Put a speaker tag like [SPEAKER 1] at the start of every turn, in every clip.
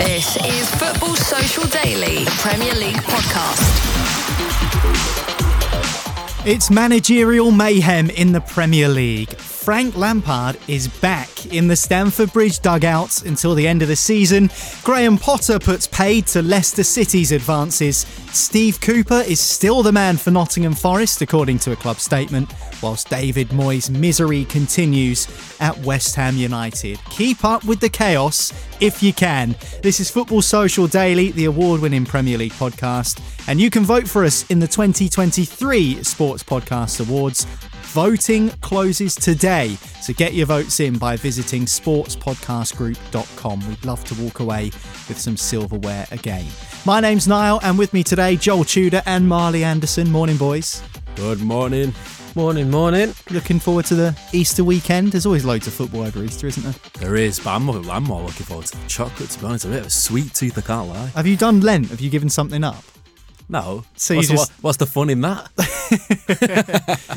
[SPEAKER 1] This is Football Social Daily, Premier League podcast.
[SPEAKER 2] It's managerial mayhem in the Premier League. Frank Lampard is back in the Stamford Bridge dugouts until the end of the season. Graham Potter puts paid to Leicester City's advances. Steve Cooper is still the man for Nottingham Forest, according to a club statement, whilst David Moyes' misery continues at West Ham United. Keep up with the chaos if you can. This is Football Social Daily, the award winning Premier League podcast, and you can vote for us in the 2023 Sports Podcast Awards. Voting closes today, so get your votes in by visiting sportspodcastgroup.com. We'd love to walk away with some silverware again. My name's Niall, and with me today, Joel Tudor and Marley Anderson. Morning, boys.
[SPEAKER 3] Good morning. Morning, morning.
[SPEAKER 2] Looking forward to the Easter weekend. There's always loads of football over Easter, isn't there?
[SPEAKER 3] There is, but I'm more, I'm more looking forward to the chocolate, to be honest. A bit of a sweet tooth, I can't lie.
[SPEAKER 2] Have you done Lent? Have you given something up?
[SPEAKER 3] No.
[SPEAKER 2] So
[SPEAKER 3] what's, the,
[SPEAKER 2] just-
[SPEAKER 3] what- what's the fun in that?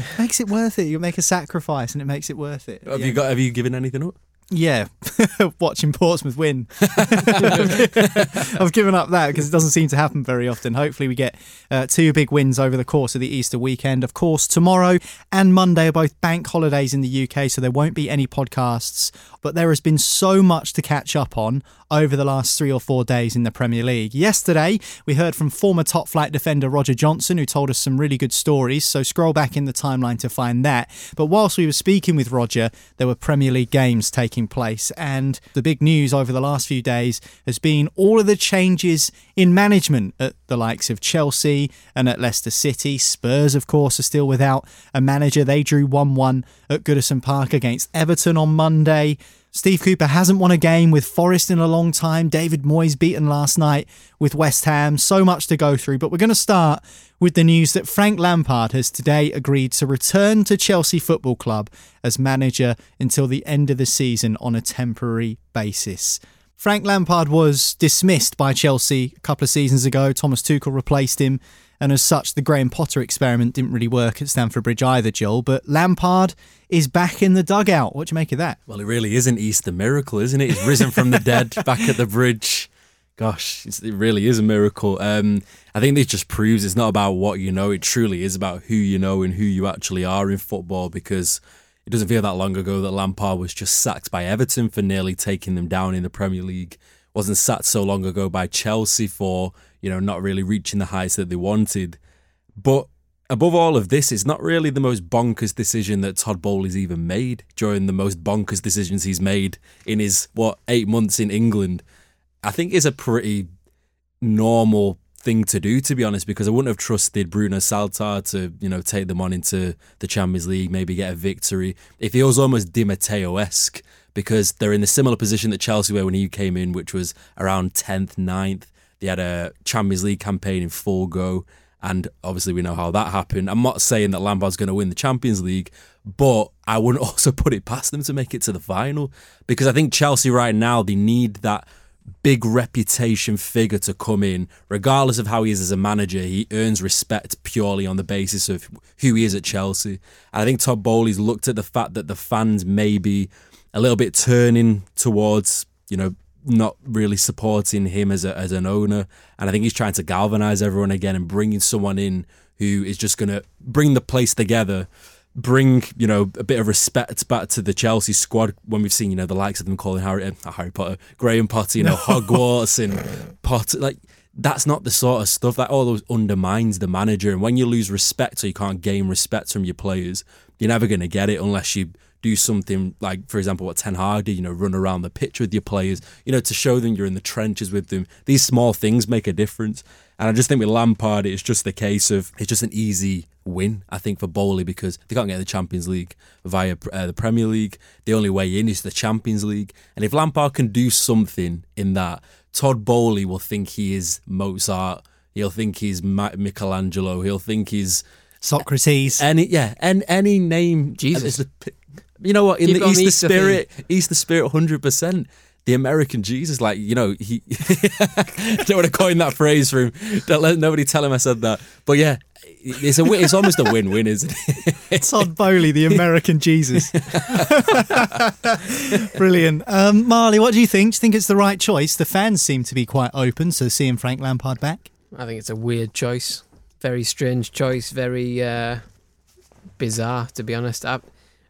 [SPEAKER 2] makes it worth it. You make a sacrifice and it makes it worth it.
[SPEAKER 3] Have
[SPEAKER 2] Yeah.
[SPEAKER 3] you got? Have you given anything up?
[SPEAKER 2] Yeah, watching Portsmouth win. I've given up that because it doesn't seem to happen very often. Hopefully, we get uh, two big wins over the course of the Easter weekend. Of course, tomorrow and Monday are both bank holidays in the UK, so there won't be any podcasts. But there has been so much to catch up on over the last three or four days in the Premier League. Yesterday, we heard from former top flight defender Roger Johnson, who told us some really good stories. So scroll back in the timeline to find that. But whilst we were speaking with Roger, there were Premier League games taking place. And the big news over the last few days has been all of the changes in management at the likes of Chelsea and at Leicester City. Spurs, of course, are still without a manager. They drew 1 1 at Goodison Park against Everton on Monday. Steve Cooper hasn't won a game with Forest in a long time. David Moyes beaten last night with West Ham. So much to go through, but we're going to start with the news that Frank Lampard has today agreed to return to Chelsea Football Club as manager until the end of the season on a temporary basis. Frank Lampard was dismissed by Chelsea a couple of seasons ago. Thomas Tuchel replaced him. And as such, the Graham Potter experiment didn't really work at Stamford Bridge either, Joel. But Lampard is back in the dugout. What do you make of that?
[SPEAKER 3] Well, it really is an Easter miracle, isn't it? He's risen from the dead, back at the bridge. Gosh, it's, it really is a miracle. Um, I think this just proves it's not about what you know. It truly is about who you know and who you actually are in football. Because it doesn't feel that long ago that Lampard was just sacked by Everton for nearly taking them down in the Premier League. Wasn't sacked so long ago by Chelsea for you know not really reaching the heights that they wanted. But above all of this, it's not really the most bonkers decision that Todd Boehly's even made during the most bonkers decisions he's made in his, what, eight months in England. I think is a pretty normal thing to do, to be honest, because I wouldn't have trusted Bruno Saltor to, you know, take them on into the Champions League, maybe get a victory. He was almost Di Matteo esque, because they're in the similar position that Chelsea were when he came in, which was around 10th, 9th. They had a Champions League campaign in full go. And obviously, we know how that happened. I'm not saying that Lampard's going to win the Champions League, but I wouldn't also put it past them to make it to the final because I think Chelsea right now they need that big reputation figure to come in, regardless of how he is as a manager. He earns respect purely on the basis of who he is at Chelsea. And I think Todd Boehly's looked at the fact that the fans may be a little bit turning towards, you know, not really supporting him as a, as an owner, and I think he's trying to galvanize everyone again and bringing someone in who is just going to bring the place together bring you know a bit of respect back to the Chelsea squad when we've seen you know the likes of them calling Harry uh, Harry Potter, Graham Potter, you know Hogwarts and Potter like that's not the sort of stuff that all those undermines the manager. And when you lose respect or you can't gain respect from your players you're never going to get it unless you do something like for example what Ten Hag did you know run around the pitch with your players you know to show them you're in the trenches with them. These small things make a difference and I just think with Lampard it's just the case of it's just an easy win, I think, for Boehly because they can't get the Champions League via uh, the Premier League. The only way in is the Champions League. And if Lampard can do something in that, Todd Boehly will think he is Mozart. He'll think he's Michelangelo. He'll think he's
[SPEAKER 2] Socrates.
[SPEAKER 3] Any yeah, and any name.
[SPEAKER 4] Jesus.
[SPEAKER 3] You know what? In
[SPEAKER 4] Keep
[SPEAKER 3] the
[SPEAKER 4] on
[SPEAKER 3] Easter
[SPEAKER 4] Easter
[SPEAKER 3] spirit, Easter spirit, hundred percent the American Jesus, like you know, he. I don't want to coin that phrase for him. Don't let nobody tell him I said that. But yeah, it's a it's almost a win-win, isn't it?
[SPEAKER 2] Todd Boehly, the American Jesus. Brilliant, um, Marley. What do you think? Do you think it's the right choice? The fans seem to be quite open to seeing Frank Lampard back.
[SPEAKER 4] I think it's a weird choice, very strange choice, very uh, bizarre to be honest. I,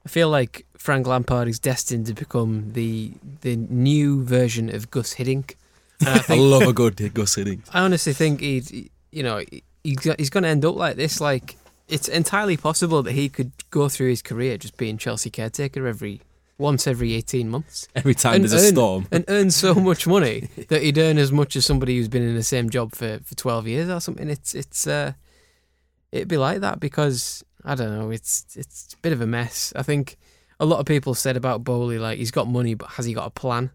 [SPEAKER 4] I feel like Frank Lampard is destined to become the the new version of Gus Hiddink.
[SPEAKER 3] I, I, love a good Gus Hiddink.
[SPEAKER 4] I honestly think he'd, you know, he's going to end up like this. Like it's entirely possible that he could go through his career just being Chelsea caretaker every once every 18 months.
[SPEAKER 3] Every time there's a storm.
[SPEAKER 4] And earn so much money that he'd earn as much as somebody who's been in the same job for, for 12 years or something. It's, it's, uh, it'd be like that because, I don't know, it's, it's a bit of a mess. I think a lot of people said about Boehly, like, he's got money, but has he got a plan?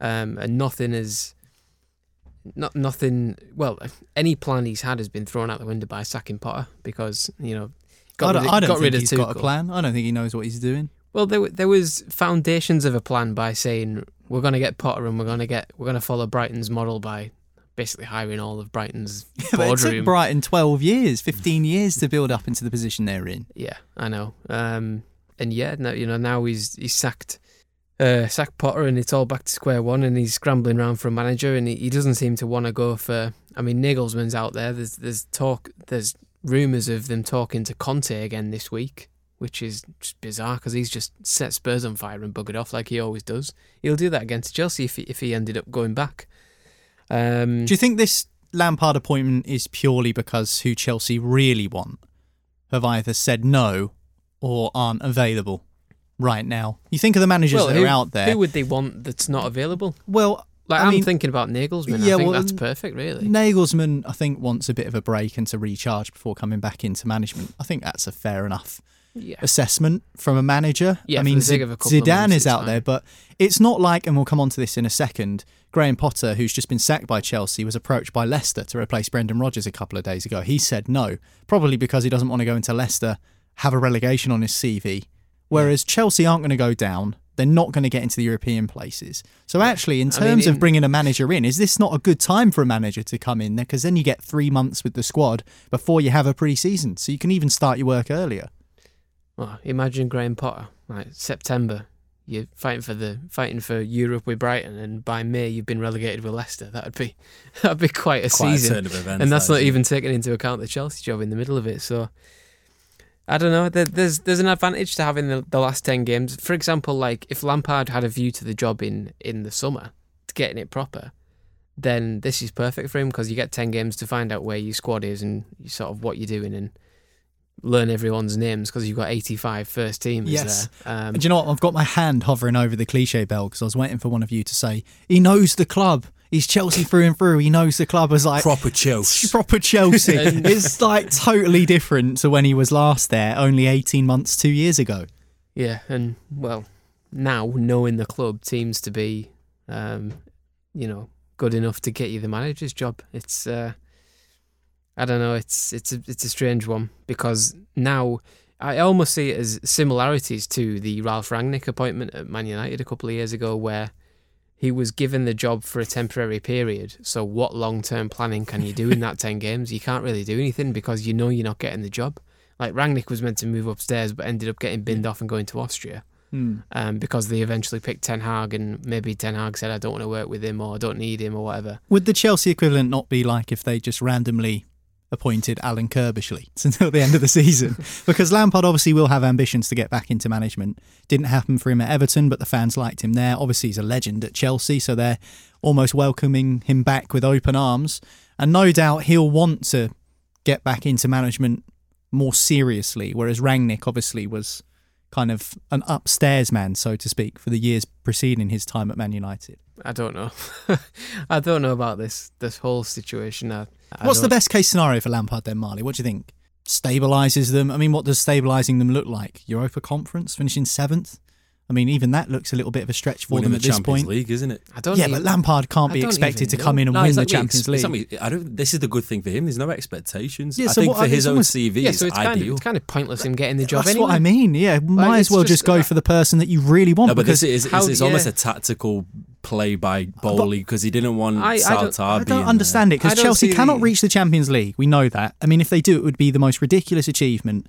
[SPEAKER 4] Um, and nothing is, not nothing. Well, any plan he's had has been thrown out the window by sacking Potter because you know
[SPEAKER 2] got I don't, rid, I don't got think he's got a plan. I don't think he knows what he's doing.
[SPEAKER 4] Well, there there was foundations of a plan by saying we're going to get Potter and we're going to get we're going to follow Brighton's model by basically hiring all of Brighton's
[SPEAKER 2] yeah,
[SPEAKER 4] boardroom.
[SPEAKER 2] it took Brighton twelve years, fifteen years to build up into the position they're in.
[SPEAKER 4] Yeah, I know. Um, and yeah, now you know now he's he's sacked uh, sack Potter and it's all back to square one and he's scrambling around for a manager and he, he doesn't seem to want to go for. I mean, Nagelsmann's out there. There's there's talk. There's rumours of them talking to Conte again this week, which is just bizarre because he's just set Spurs on fire and buggered off like he always does. He'll do that against Chelsea if he, if he ended up going back. Um,
[SPEAKER 2] do you think this Lampard appointment is purely because who Chelsea really want have either said no or aren't available? right now. You think of the managers
[SPEAKER 4] well,
[SPEAKER 2] that
[SPEAKER 4] who,
[SPEAKER 2] are out there.
[SPEAKER 4] Who would they want that's not available?
[SPEAKER 2] Well,
[SPEAKER 4] like
[SPEAKER 2] I
[SPEAKER 4] am thinking about Nagelsmann. Yeah, I think well, that's perfect, really.
[SPEAKER 2] Nagelsmann, I think, wants a bit of a break and to recharge before coming back into management. I think that's a fair enough
[SPEAKER 4] yeah.
[SPEAKER 2] assessment from a manager.
[SPEAKER 4] Yeah,
[SPEAKER 2] I mean,
[SPEAKER 4] Z-
[SPEAKER 2] Zidane is out there, but it's not like, and we'll come on to this in a second. Graham Potter, who's just been sacked by Chelsea, was approached by Leicester to replace Brendan Rodgers a couple of days ago. He said no, probably because he doesn't want to go into Leicester, have a relegation on his CV, Whereas Chelsea aren't going to go down. They're not going to get into the European places. So actually, in terms I mean, in, of bringing a manager in, is this not a good time for a manager to come in there? Because then you get three months with the squad before you have a pre-season, so you can even start your work earlier.
[SPEAKER 4] Well, imagine Graham Potter, like September, you're fighting for the fighting for Europe with Brighton, and by May you've been relegated with Leicester. That'd be that'd be quite a
[SPEAKER 3] quite
[SPEAKER 4] season,
[SPEAKER 3] a events,
[SPEAKER 4] and that's
[SPEAKER 3] that,
[SPEAKER 4] not even taking into account the Chelsea job in the middle of it. So I don't know. There's there's an advantage to having the, the last ten games. For example, like if Lampard had a view to the job in in the summer, to getting it proper, then this is perfect for him because you get ten games to find out where your squad is and sort of what you're doing and learn everyone's names because you've got 85 first teams
[SPEAKER 2] yes.
[SPEAKER 4] there. Um,
[SPEAKER 2] Do you know what? I've got my hand hovering over the cliche bell because I was waiting for one of you to say he knows the club. He's Chelsea through and through. He knows the club as like
[SPEAKER 3] proper Chelsea.
[SPEAKER 2] Proper Chelsea. it's like totally different to when he was last there, only eighteen months, two years ago.
[SPEAKER 4] Yeah, and well, now knowing the club seems to be, um, you know, good enough to get you the manager's job. It's, uh, I don't know. It's it's a it's a strange one because now I almost see it as similarities to the Ralf Rangnick appointment at Man United a couple of years ago, where he was given the job for a temporary period. So what long term planning can you do in that ten games? You can't really do anything because you know you're not getting the job. Like Rangnick was meant to move upstairs, but ended up getting binned off and going to Austria.
[SPEAKER 2] Hmm.
[SPEAKER 4] Um, because they eventually picked Ten Hag, and maybe Ten Hag said, "I don't want to work with him, or I don't need him, or whatever."
[SPEAKER 2] Would the Chelsea equivalent not be like if they just randomly appointed Alan Curbishley until the end of the season? because Lampard obviously will have ambitions to get back into management. Didn't happen for him at Everton, but the fans liked him there. Obviously, he's a legend at Chelsea, so they're almost welcoming him back with open arms. And no doubt he'll want to get back into management more seriously, whereas Rangnick obviously was kind of an upstairs man, so to speak, for the years preceding his time at Man United.
[SPEAKER 4] I don't know. I don't know about this this whole situation. I, I
[SPEAKER 2] What's the best case scenario for Lampard then, Marley? What do you think? Stabilises them. I mean, what does stabilising them look like? Europa Conference, finishing seventh. I mean, even that looks a little bit of a stretch for
[SPEAKER 3] Winning
[SPEAKER 2] them
[SPEAKER 3] the
[SPEAKER 2] at this
[SPEAKER 3] Champions
[SPEAKER 2] point.
[SPEAKER 3] League, isn't it?
[SPEAKER 4] I don't.
[SPEAKER 2] yeah,
[SPEAKER 4] even-
[SPEAKER 2] but Lampard can't
[SPEAKER 4] I
[SPEAKER 2] be expected
[SPEAKER 4] even
[SPEAKER 2] to
[SPEAKER 4] know.
[SPEAKER 2] come in and
[SPEAKER 3] No,
[SPEAKER 2] win
[SPEAKER 3] it's
[SPEAKER 2] the
[SPEAKER 3] like
[SPEAKER 2] Champions
[SPEAKER 3] ex-
[SPEAKER 2] League.
[SPEAKER 3] it's like I don't. This is the good thing for him. There's no expectations.
[SPEAKER 2] Yeah,
[SPEAKER 3] I
[SPEAKER 2] so
[SPEAKER 3] think
[SPEAKER 2] what-
[SPEAKER 3] for
[SPEAKER 2] I-
[SPEAKER 3] his
[SPEAKER 2] it's
[SPEAKER 3] own
[SPEAKER 2] almost-
[SPEAKER 3] CV,
[SPEAKER 4] yeah, so it's kind of it's kind of pointless him getting the job
[SPEAKER 2] That's
[SPEAKER 4] anyway.
[SPEAKER 2] what I mean. Yeah, might as well just,
[SPEAKER 4] just,
[SPEAKER 2] go
[SPEAKER 4] uh,
[SPEAKER 2] for the person that you really want.
[SPEAKER 3] no, but
[SPEAKER 2] because
[SPEAKER 3] this is
[SPEAKER 4] how-
[SPEAKER 3] it's, it's almost a tactical play by Boehly because he didn't want
[SPEAKER 4] I- I don't-
[SPEAKER 2] I don't
[SPEAKER 3] there.
[SPEAKER 2] understand it because Chelsea
[SPEAKER 4] see
[SPEAKER 2] cannot reach the Champions League. We know that. I mean, if they do, it would be the most ridiculous achievement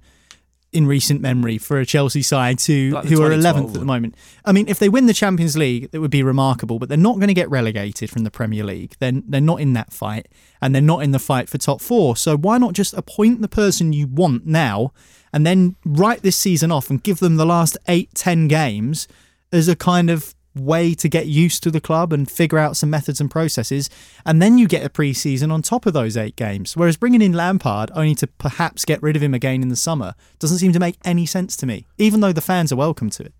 [SPEAKER 2] in recent memory for a Chelsea side to
[SPEAKER 3] Like
[SPEAKER 2] who are 11th at the moment. I mean, if they win the Champions League, it would be remarkable. But they're not going to get relegated from the Premier League. Then they're, not in that fight, and they're not in the fight for top four. So why not just appoint the person you want now, and then write this season off and give them the last eight, ten games as a kind of way to get used to the club and figure out some methods and processes, and then you get a pre-season on top of those eight games. Whereas bringing in Lampard only to perhaps get rid of him again in the summer doesn't seem to make any sense to me, even though the fans are welcome to it.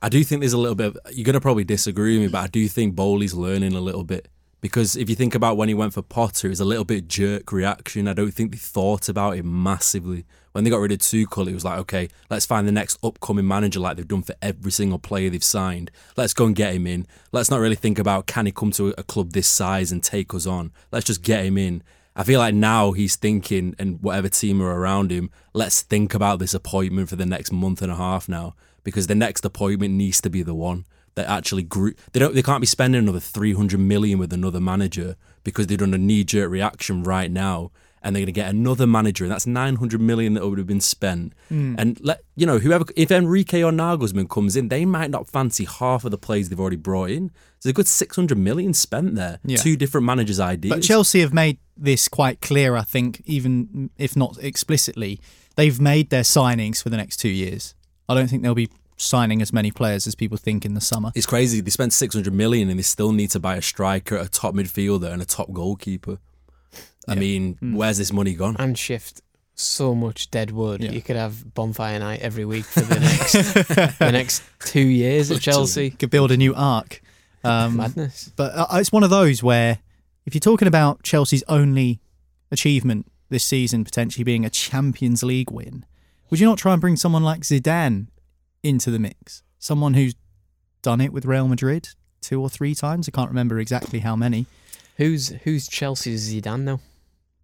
[SPEAKER 3] I do think there's a little bit. Of, you're gonna probably disagree with me, but I do think Boehly's learning a little bit because if you think about when he went for Potter, it's a little bit jerk reaction. I don't think they thought about it massively. When they got rid of Tuchel, it was like, okay, let's find the next upcoming manager like they've done for every single player they've signed. Let's go and get him in. Let's not really think about can he come to a club this size and take us on. Let's just get him in. I feel like now he's thinking, and whatever team are around him, let's think about this appointment for the next month and a half now, because the next appointment needs to be the one that actually grew. They don't. They can't be spending another three hundred million with another manager because they've done a knee jerk reaction right now, and they're going to get another manager, and that's nine hundred million that would have been spent.
[SPEAKER 2] Hmm.
[SPEAKER 3] And let you know whoever if Enrique or Nagelsmann comes in, they might not fancy half of the players they've already brought in. There's a good six hundred million spent there.
[SPEAKER 2] Yeah.
[SPEAKER 3] Two different managers' ideas.
[SPEAKER 2] But Chelsea have made this quite clear, I think, even if not explicitly. They've made their signings for the next two years. I don't think they'll be signing as many players as people think in the summer.
[SPEAKER 3] It's crazy. They spent 600 million and they still need to buy a striker, a top midfielder, and a top goalkeeper. I
[SPEAKER 2] Yeah.
[SPEAKER 3] mean,
[SPEAKER 4] Hmm.
[SPEAKER 3] where's this money gone?
[SPEAKER 4] and shift so much dead wood.
[SPEAKER 2] Yeah.
[SPEAKER 4] You could have bonfire night every week for the next the next two years at Chelsea.
[SPEAKER 2] Could build a new arc. Um,
[SPEAKER 4] Madness.
[SPEAKER 2] But uh, it's one of those where, if you're talking about Chelsea's only achievement this season potentially being a Champions League win, would you not try and bring someone like Zidane into the mix? Someone who's done it with Real Madrid two or three times. I can't remember exactly how many.
[SPEAKER 4] Who's who's Chelsea's Zidane though?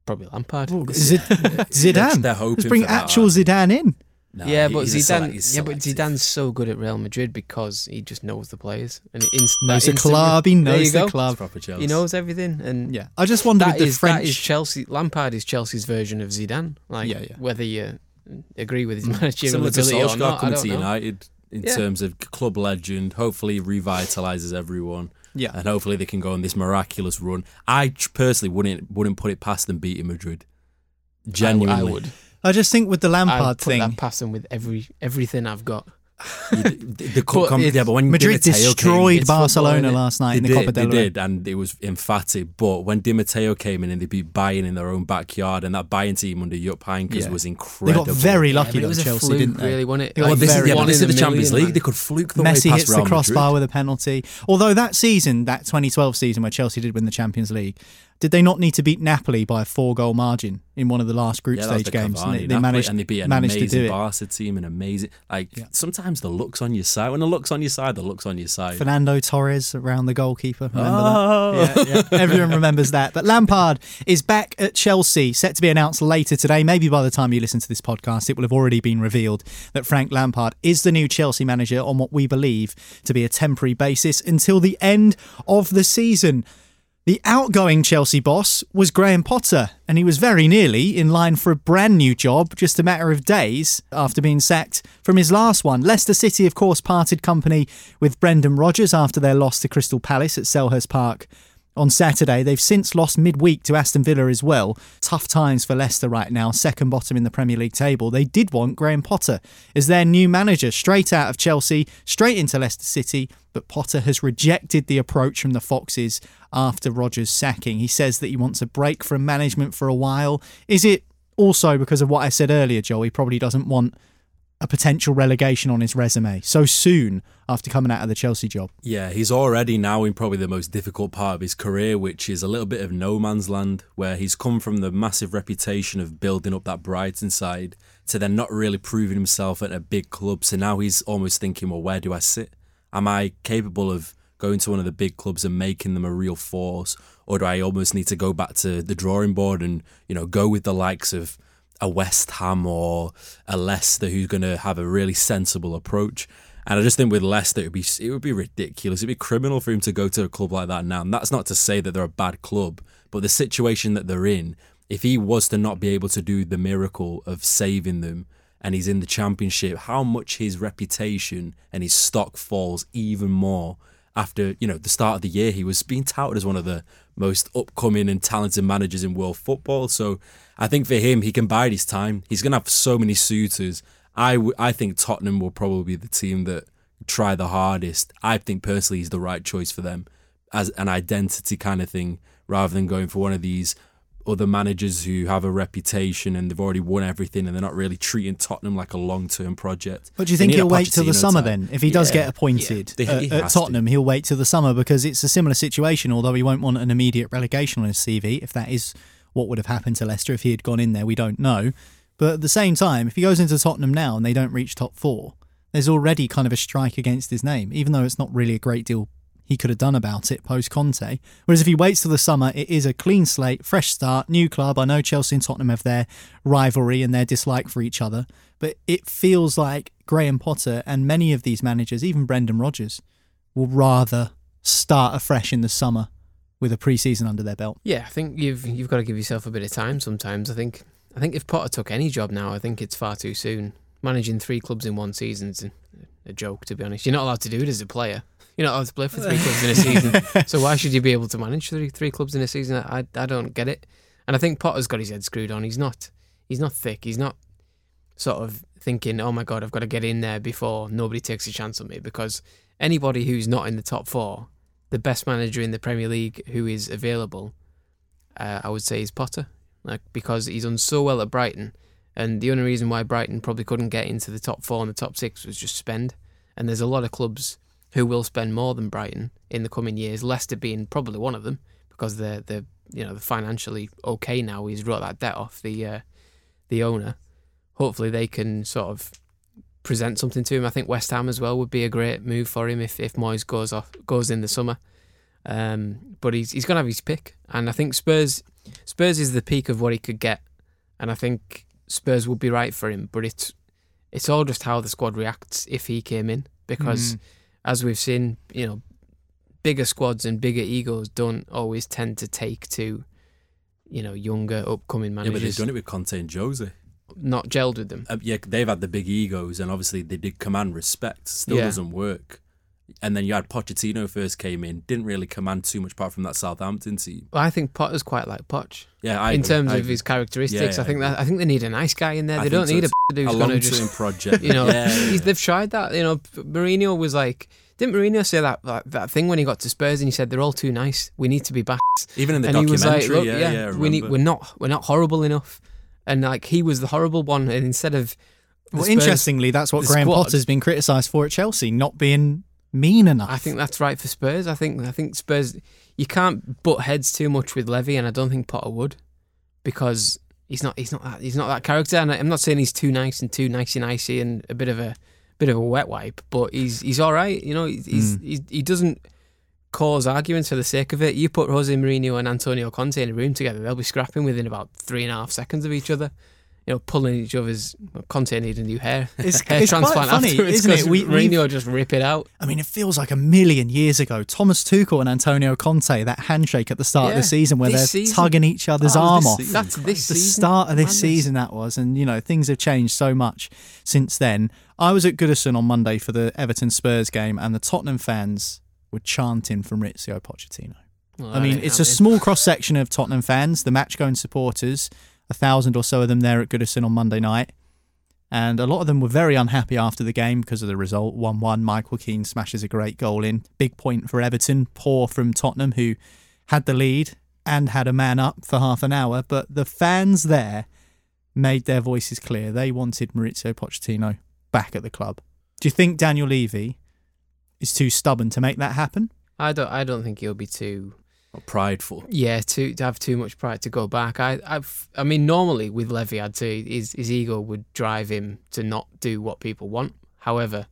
[SPEAKER 4] Probably Lampard.
[SPEAKER 2] Zid- Zidane.
[SPEAKER 3] They're hoping
[SPEAKER 2] Let's bring
[SPEAKER 3] for that,
[SPEAKER 2] actual
[SPEAKER 3] aren't?
[SPEAKER 2] Zidane in.
[SPEAKER 3] No,
[SPEAKER 4] yeah,
[SPEAKER 3] he-
[SPEAKER 4] but
[SPEAKER 3] he's
[SPEAKER 4] Zidane.
[SPEAKER 3] select-
[SPEAKER 4] yeah, but. Zidane's so good at Real Madrid because he just knows the players and it inst-
[SPEAKER 2] Knows the club. He knows the
[SPEAKER 4] go.
[SPEAKER 2] Club.
[SPEAKER 3] proper Chelsea.
[SPEAKER 4] He knows everything, and
[SPEAKER 2] Yeah, I just wonder
[SPEAKER 4] that
[SPEAKER 2] with the French.
[SPEAKER 4] that is Chelsea. Lampard is Chelsea's version of Zidane. Like
[SPEAKER 2] Yeah, yeah.
[SPEAKER 4] whether you agree with his hmm. managerial
[SPEAKER 3] Similar to
[SPEAKER 4] ability or
[SPEAKER 3] Solskjaer
[SPEAKER 4] not, I
[SPEAKER 3] coming
[SPEAKER 4] don't
[SPEAKER 3] to
[SPEAKER 4] know.
[SPEAKER 3] United in
[SPEAKER 4] Yeah.
[SPEAKER 3] terms of club legend. Hopefully, revitalizes everyone.
[SPEAKER 2] Yeah.
[SPEAKER 3] and hopefully they can go on this miraculous run. I personally wouldn't wouldn't put it past them beating Madrid. Genuinely,
[SPEAKER 4] I, would- I would.
[SPEAKER 2] I just think with the
[SPEAKER 4] I'd
[SPEAKER 2] Lampard
[SPEAKER 4] put
[SPEAKER 2] thing,
[SPEAKER 4] that past him with every everything I've got.
[SPEAKER 3] You d- the, the cup
[SPEAKER 4] But
[SPEAKER 3] com- yeah, but when
[SPEAKER 2] Madrid
[SPEAKER 3] Di Matteo came-
[SPEAKER 2] destroyed
[SPEAKER 4] football,
[SPEAKER 2] Barcelona last night
[SPEAKER 3] They
[SPEAKER 2] in the
[SPEAKER 3] did,
[SPEAKER 2] Copa del
[SPEAKER 3] they
[SPEAKER 2] Rey.
[SPEAKER 3] did, and it was emphatic. But when Di Matteo came in and they beat Bayern in their own backyard, and that Bayern team under Jupp Heynckes
[SPEAKER 2] Yeah.
[SPEAKER 3] was
[SPEAKER 2] They
[SPEAKER 3] incredible.
[SPEAKER 2] got very
[SPEAKER 4] Yeah,
[SPEAKER 2] lucky
[SPEAKER 4] but it
[SPEAKER 2] though,
[SPEAKER 4] was a
[SPEAKER 2] Chelsea,
[SPEAKER 4] fluke,
[SPEAKER 2] didn't they?
[SPEAKER 4] really, wasn't it?
[SPEAKER 2] They
[SPEAKER 3] Well, this is,
[SPEAKER 2] very
[SPEAKER 3] yeah, this is the
[SPEAKER 4] a
[SPEAKER 3] Champions
[SPEAKER 4] million,
[SPEAKER 3] League.
[SPEAKER 4] man.
[SPEAKER 3] They could fluke the way
[SPEAKER 2] Messi
[SPEAKER 3] past
[SPEAKER 2] hits the crossbar
[SPEAKER 3] Madrid.
[SPEAKER 2] with a penalty. Although that season, that 2012 season where Chelsea did win the Champions League, Did they not need to beat Napoli by a four goal margin in one of the last group
[SPEAKER 3] Yeah,
[SPEAKER 2] stage games?
[SPEAKER 3] Cavani,
[SPEAKER 2] and they, they managed,
[SPEAKER 3] and they beat an
[SPEAKER 2] managed to
[SPEAKER 3] amazing
[SPEAKER 2] do it.
[SPEAKER 3] Barca team and amazing. Like sometimes the looks on your side. When the looks on your side, the looks on your side.
[SPEAKER 2] Fernando Torres around the goalkeeper. Remember
[SPEAKER 3] Oh.
[SPEAKER 2] that? Yeah, yeah. Everyone remembers that. But Lampard is back at Chelsea, set to be announced later today. Maybe by the time you listen to this podcast, it will have already been revealed that Frank Lampard is the new Chelsea manager on what we believe to be a temporary basis until the end of the season. The outgoing Chelsea boss was Graham Potter, and he was very nearly in line for a brand new job just a matter of days after being sacked from his last one. Leicester City, of course, parted company with Brendan Rodgers after their loss to Crystal Palace at Selhurst Park on Saturday. They've since lost midweek to Aston Villa as well. Tough times for Leicester right now, second bottom in the Premier League table. They did want Graham Potter as their new manager, straight out of Chelsea, straight into Leicester City. But Potter has rejected the approach from the Foxes after Rodgers' sacking. He says that he wants a break from management for a while. Is it also because of what I said earlier, Joe? He probably doesn't want a potential relegation on his resume so soon after coming out of the Chelsea job.
[SPEAKER 3] Yeah, he's already now in probably the most difficult part of his career, which is a little bit of no man's land, where he's come from the massive reputation of building up that Brighton side to then not really proving himself at a big club. So now he's almost thinking, well, where do I sit? Am I capable of going to one of the big clubs and making them a real force, or do I almost need to go back to the drawing board and you know go with the likes of a West Ham or a Leicester who's going to have a really sensible approach? And I just think with Leicester, it would be it would be ridiculous. It'd be criminal for him to go to a club like that now. And that's not to say that they're a bad club, but the situation that they're in, if he was to not be able to do the miracle of saving them, and he's in the championship, how much his reputation and his stock falls even more after you know the start of the year. He was being touted as one of the most upcoming and talented managers in world football. So I think for him, he can bide his time. He's gonna have so many suitors. I, w- I think Tottenham will probably be the team that try the hardest. I think personally he's the right choice for them as an identity kind of thing, rather than going for one of these other managers who have a reputation and they've already won everything and they're not really treating Tottenham like a long term project.
[SPEAKER 2] But do you think he'll wait till the summer
[SPEAKER 3] type.
[SPEAKER 2] then? If he does
[SPEAKER 3] Yeah,
[SPEAKER 2] get appointed
[SPEAKER 3] yeah. They-
[SPEAKER 2] at, at
[SPEAKER 3] has to.
[SPEAKER 2] Tottenham, he'll wait till the summer because it's a similar situation, although he won't want an immediate relegation on his CV. If that is what would have happened to Leicester if he had gone in there, we don't know. But at the same time, if he goes into Tottenham now and they don't reach top four, there's already kind of a strike against his name, even though it's not really a great deal he could have done about it post Conte. Whereas if he waits till the summer, it is a clean slate, fresh start, new club. I know Chelsea and Tottenham have their rivalry and their dislike for each other, but it feels like Graham Potter and many of these managers, even Brendan Rodgers, will rather start afresh in the summer with a pre-season under their belt.
[SPEAKER 4] Yeah, I think you've you've got to give yourself a bit of time sometimes. I think I think if Potter took any job now, I think it's far too soon. Managing three clubs in one season's a, a joke, to be honest. You're not allowed to do it as a player. You're not allowed to play for three clubs in a season. So why should you be able to manage three three clubs in a season? I I don't get it. And I think Potter's got his head screwed on. He's not he's not thick. He's not sort of thinking, oh my god, I've got to get in there before nobody takes a chance on me. Because anybody who's not in the top four, the best manager in the Premier League who is available, uh, I would say is Potter. Like because he's done so well at Brighton, and the only reason why Brighton probably couldn't get into the top four and the top six was just spend. And there's a lot of clubs who will spend more than Brighton in the coming years. Leicester being probably one of them because they're they're you know they're financially okay now. He's wrote that debt off the uh, the owner. Hopefully they can sort of present something to him. I think West Ham as well would be a great move for him if if Moyes goes off goes in the summer. Um, but he's he's gonna have his pick, and I think Spurs Spurs is the peak of what he could get, and I think Spurs would be right for him. But it's it's all just how the squad reacts if he came in, because
[SPEAKER 2] Mm.
[SPEAKER 4] As we've seen, you know, bigger squads and bigger egos don't always tend to take to, you know, younger upcoming managers.
[SPEAKER 3] Yeah, but they've done it with Conte and Jose.
[SPEAKER 4] not gelled with them.
[SPEAKER 3] Uh, yeah, they've had the big egos, and obviously they did command respect. Still
[SPEAKER 4] Yeah.
[SPEAKER 3] doesn't work. And then you had Pochettino first came in, didn't really command too much apart from that Southampton team.
[SPEAKER 4] Well, I think Potter's quite like Poch.
[SPEAKER 3] Yeah, I
[SPEAKER 4] in
[SPEAKER 3] agree,
[SPEAKER 4] terms
[SPEAKER 3] I
[SPEAKER 4] of
[SPEAKER 3] agree.
[SPEAKER 4] his characteristics,
[SPEAKER 3] Yeah, yeah,
[SPEAKER 4] I think
[SPEAKER 3] I
[SPEAKER 4] that I think they need a nice guy in there.
[SPEAKER 3] I
[SPEAKER 4] They don't
[SPEAKER 3] so.
[SPEAKER 4] need a
[SPEAKER 3] It's
[SPEAKER 4] who's going to
[SPEAKER 3] long-term
[SPEAKER 4] just
[SPEAKER 3] project.
[SPEAKER 4] You know,
[SPEAKER 3] Yeah, yeah,
[SPEAKER 4] he's, they've tried that. You know, Mourinho was like, didn't Mourinho say that, that that thing when he got to Spurs and he said they're all too nice. We need to be back.
[SPEAKER 3] Even in the
[SPEAKER 4] and he was like,
[SPEAKER 3] documentary,
[SPEAKER 4] Look,
[SPEAKER 3] yeah, yeah, I
[SPEAKER 4] we need, we're not we're not horrible enough. And like he was the horrible one, and instead of
[SPEAKER 2] Well,
[SPEAKER 4] Spurs-
[SPEAKER 2] interestingly, that's what Graham
[SPEAKER 4] squad-
[SPEAKER 2] Potter's been criticised for at Chelsea, not being mean enough.
[SPEAKER 4] I think that's right for Spurs. I think I think Spurs you can't butt heads too much with Levy, and I don't think Potter would because he's not he's not that he's not that character. And I'm not saying he's too nice and too nicey nicey and a bit of a bit of a wet wipe, but he's he's all right. You know, he's,
[SPEAKER 2] Mm.
[SPEAKER 4] he's, he doesn't cause arguments for the sake of it. You put Jose Mourinho and Antonio Conte in a room together, they'll be scrapping within about three and a half seconds of each other. You know, pulling each other's. Well, Conte needed a new hair,
[SPEAKER 2] It's-
[SPEAKER 4] hair
[SPEAKER 2] it's
[SPEAKER 4] transplant
[SPEAKER 2] funny,
[SPEAKER 4] afterwards
[SPEAKER 2] isn't it? We-
[SPEAKER 4] Mourinho just rip it out.
[SPEAKER 2] I mean, it feels like a million years ago. Thomas Tuchel and Antonio Conte, that handshake at the start of the season where they're
[SPEAKER 4] season.
[SPEAKER 2] tugging each oh, other's
[SPEAKER 3] Oh,
[SPEAKER 2] arm off.
[SPEAKER 3] season.
[SPEAKER 4] That's this
[SPEAKER 2] the
[SPEAKER 4] season.
[SPEAKER 2] start of this
[SPEAKER 4] Madness.
[SPEAKER 2] season that was, and you know things have changed so much since then. I was at Goodison on Monday for the Everton Spurs game, and the Tottenham fans were chanting for Maurizio Pochettino.
[SPEAKER 4] Well,
[SPEAKER 2] I mean, it's a small cross section of Tottenham fans, the match going supporters, a thousand or so of them there at Goodison on Monday night. And a lot of them were very unhappy after the game because of the result 1 1. Michael Keane smashes a great goal in. Big point for Everton. Poor from Tottenham, who had the lead and had a man up for half an hour. But the fans there made their voices clear. They wanted Maurizio Pochettino back at the club. Do you think Daniel Levy is too stubborn to make that happen?
[SPEAKER 4] I don't. I don't think he'll be too.
[SPEAKER 3] Prideful.
[SPEAKER 4] Yeah, to, to have too much pride to go back. I, I've, I mean, normally with Levy, I'd say his his ego would drive him to not do what people want. However,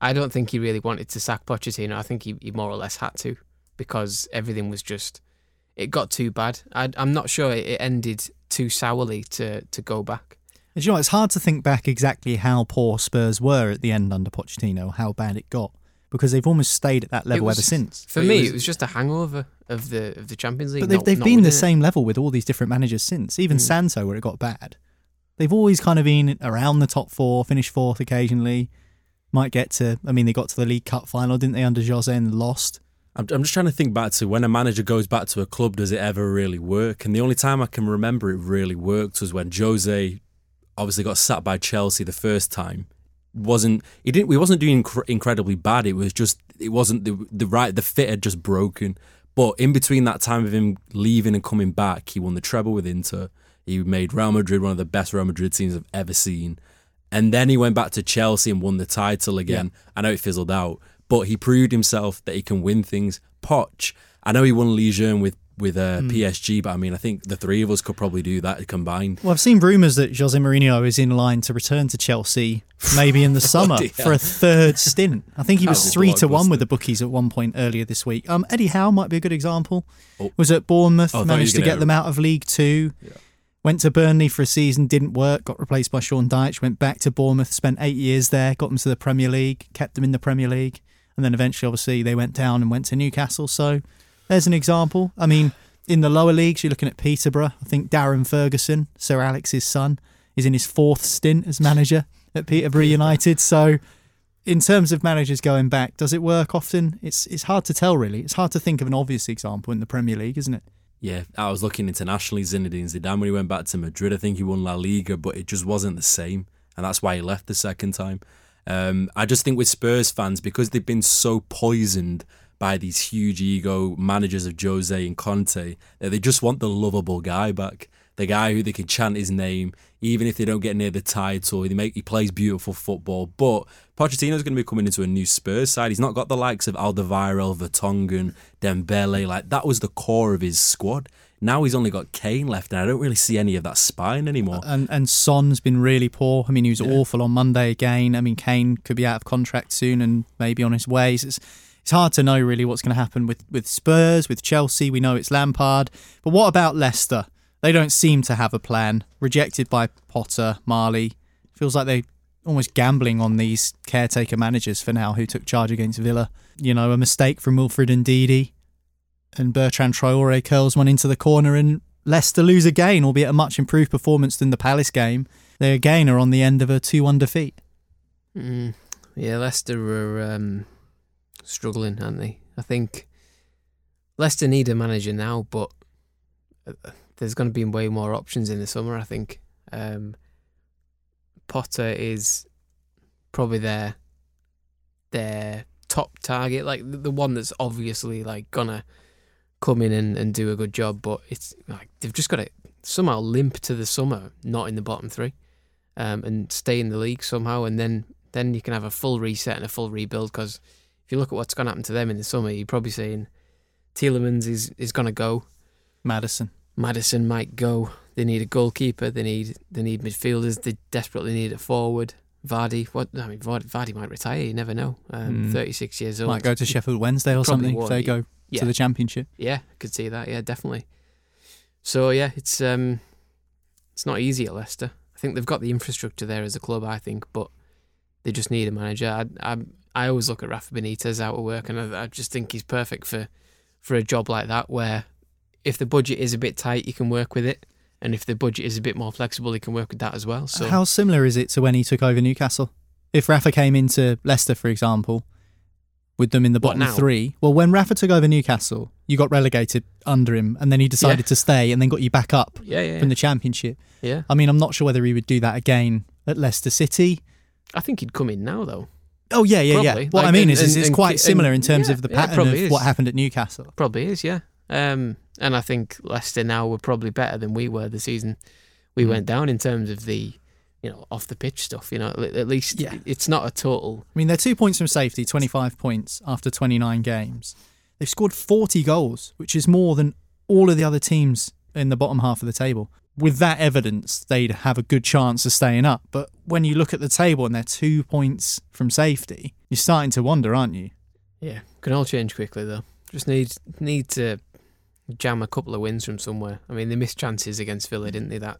[SPEAKER 4] I don't think he really wanted to sack Pochettino. I think he, he more or less had to because everything was just. It got too bad. I, I'm not sure it, it ended too sourly to to go back.
[SPEAKER 2] And you know, it's hard to think back exactly how poor Spurs were at the end under Pochettino, how bad it got, because they've almost stayed at that level
[SPEAKER 4] was-
[SPEAKER 2] ever since.
[SPEAKER 4] For me, it was just a hangover of the of the Champions League.
[SPEAKER 2] But they've,
[SPEAKER 4] not-
[SPEAKER 2] they've
[SPEAKER 4] not
[SPEAKER 2] been the
[SPEAKER 4] it.
[SPEAKER 2] same level with all these different managers since, even
[SPEAKER 4] Mm.
[SPEAKER 2] Santo, where it got bad. They've always kind of been around the top four, finished fourth occasionally. Might get to, I mean, they got to the League Cup final, didn't they, under Jose and lost?
[SPEAKER 3] I'm, I'm just trying to think back to when a manager goes back to a club, does it ever really work? And the only time I can remember it really worked was when Jose obviously got sacked by Chelsea the first time. Wasn't He didn't. He wasn't doing incre- incredibly bad. It was just it wasn't the the right. The fit had just broken. But in between that time of him leaving and coming back, he won the treble with Inter. He made Real Madrid one of the best Real Madrid teams I've ever seen. And then he went back to Chelsea and won the title again. I know it fizzled out, but he proved himself that he can win things. Poch, I know he won Ligue 1 with with uh,
[SPEAKER 2] Mm.
[SPEAKER 3] PSG, but I mean, I think the three of us could probably do that combined.
[SPEAKER 2] Well, I've seen rumours that Jose Mourinho is in line to return to Chelsea maybe in the summer for a third stint. I think he was
[SPEAKER 3] was
[SPEAKER 2] three to one with the bookies at one point earlier this week. Um, Eddie Howe might be a good example.
[SPEAKER 3] Oh.
[SPEAKER 2] Was at Bournemouth,
[SPEAKER 3] Oh, I thought you were
[SPEAKER 2] managed to get them out of League Two. Went to Burnley for a season, didn't work, got replaced by Sean Dyche, went back to Bournemouth, spent eight years there, got them to the Premier League, kept them in the Premier League, and then eventually, obviously, they went down and went to Newcastle. So there's an example. I mean, in the lower leagues, you're looking at Peterborough. I think Darren Ferguson, Sir Alex's son, is in his fourth stint as manager at Peterborough United. So, in terms of managers going back, does it work often? It's it's hard to tell, really. It's hard to think of an obvious example in the Premier League, isn't it?
[SPEAKER 3] Yeah, I was looking internationally. Zinedine Zidane when he went back to Madrid, I think he won La Liga, but it just wasn't the same, and that's why he left the second time. Um, I just think with Spurs fans because they've been so poisoned by these huge ego managers of Jose and Conte that they just want the lovable guy back, the guy who they can chant his name even if they don't get near the title. He make he plays beautiful football, but Pochettino's going to be coming into a new Spurs side. He's not got the likes of Alderweireld, Vertonghen, Dembele. Like that was the core of his squad. Now he's only got Kane left, and I don't really see any of that spine anymore.
[SPEAKER 2] And and Son's been really poor. I mean, he was awful on Monday again. I mean, Kane could be out of contract soon and maybe on his way. So It's it's hard to know really what's going to happen with with Spurs, with Chelsea. We know it's Lampard, but what about Leicester? They don't seem to have a plan. Rejected by Potter, Marley. Feels like they almost gambling on these caretaker managers for now who took charge against Villa. You know, a mistake from Wilfred Ndidi and Bertrand Traore curls one into the corner and Leicester lose again, albeit a much improved performance than the Palace game. They again are on the end of a 2 1 defeat.
[SPEAKER 4] Mm, yeah, Leicester are um, struggling, aren't they? I think Leicester need a manager now, but uh, there's going to be way more options in the summer. I think um, Potter is probably their their top target, like the, one that's obviously like gonna come in and, and do a good job. But it's like they've just got to somehow limp to the summer, not in the bottom three, um, and stay in the league somehow, and then then you can have a full reset and a full rebuild because if you look at what's going to happen to them in the summer, you're probably saying Tielemans is is going to go.
[SPEAKER 2] Maddison.
[SPEAKER 4] Maddison might go. They need a goalkeeper. They need they need midfielders. They desperately need a forward. Vardy. What I mean, Vardy, Vardy might retire. You never know. Um,
[SPEAKER 2] Mm.
[SPEAKER 4] 36 years old.
[SPEAKER 2] Might go to Sheffield Wednesday or
[SPEAKER 4] Probably
[SPEAKER 2] something if
[SPEAKER 4] won't.
[SPEAKER 2] they go
[SPEAKER 4] Yeah.
[SPEAKER 2] to the championship.
[SPEAKER 4] Yeah, could see that. Yeah, definitely. So yeah, it's um, it's not easy at Leicester. I think they've got the infrastructure there as a club. I think, but they just need a manager. I I, I always look at Rafa Benitez out of work, and I, I just think he's perfect for for a job like that, where if the budget is a bit tight, you can work with it, and if the budget is a bit more flexible, he can work with that as well. So
[SPEAKER 2] How similar is it to when he took over Newcastle? If Rafa came into Leicester, for example, with them in the bottom three, well, when Rafa took over Newcastle, you got relegated under him, and then he decided
[SPEAKER 4] Yeah.
[SPEAKER 2] to stay, and then got you back up
[SPEAKER 4] Yeah, yeah,
[SPEAKER 2] from
[SPEAKER 4] yeah.
[SPEAKER 2] the Championship.
[SPEAKER 4] yeah,
[SPEAKER 2] I mean, I'm not sure whether he would do that again at Leicester City.
[SPEAKER 4] I think he'd come in now though.
[SPEAKER 2] Oh yeah, yeah,
[SPEAKER 4] Probably.
[SPEAKER 2] yeah. What
[SPEAKER 4] Like,
[SPEAKER 2] I mean
[SPEAKER 4] and-
[SPEAKER 2] is, is it's
[SPEAKER 4] and-
[SPEAKER 2] quite
[SPEAKER 4] and-
[SPEAKER 2] similar in terms
[SPEAKER 4] yeah,
[SPEAKER 2] of the pattern
[SPEAKER 4] probably
[SPEAKER 2] of
[SPEAKER 4] is.
[SPEAKER 2] what happened at Newcastle.
[SPEAKER 4] Probably is, yeah. Um, and I think Leicester now were probably better than we were the season we
[SPEAKER 2] Mm.
[SPEAKER 4] went down in terms of the, you know, off the pitch stuff. You know, at at least
[SPEAKER 2] Yeah.
[SPEAKER 4] it's not a total.
[SPEAKER 2] I mean, they're two points from safety, 25 points after 29 games. They've scored 40 goals, which is more than all of the other teams in the bottom half of the table. With that evidence, they'd have a good chance of staying up. But when you look at the table and they're two points from safety, you're starting to wonder, aren't you?
[SPEAKER 4] Yeah, can all change quickly though. Just need need to jam a couple of wins from somewhere. I mean, they missed chances against Villa, didn't they? That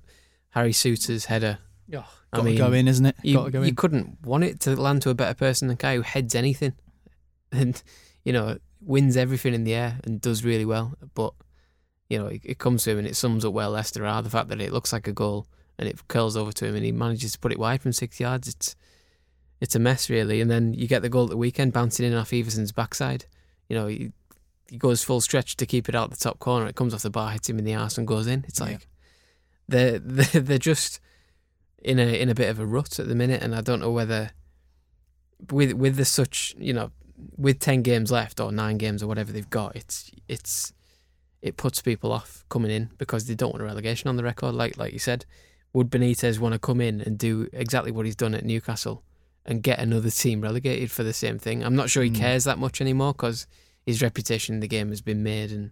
[SPEAKER 4] Harry Souttar's header.
[SPEAKER 2] Oh,
[SPEAKER 4] I
[SPEAKER 2] gotta go in, isn't it?
[SPEAKER 4] You,
[SPEAKER 2] Gotta go
[SPEAKER 4] you couldn't want it to land to a better person than Kai, who heads anything, and you know wins everything in the air and does really well. But you know it, it comes to him and it sums up where Leicester are. The fact that it looks like a goal and it curls over to him and he manages to put it wide from six yards. It's it's a mess really. And then you get the goal at the weekend bouncing in off Iversen's backside. You know he, he goes full stretch to keep it out the top corner. It comes off the bar, hits him in the arse and goes in. It's
[SPEAKER 2] Yeah.
[SPEAKER 4] like they're they're, they're just in a in a bit of a rut at the minute, and I don't know whether with with the such you know with ten games left or nine games or whatever they've got, it's it's it puts people off coming in because they don't want a relegation on the record. Like like you said, would Benitez want to come in and do exactly what he's done at Newcastle and get another team relegated for the same thing? I'm not sure he
[SPEAKER 2] Mm.
[SPEAKER 4] cares that much anymore because his reputation in the game has been made, and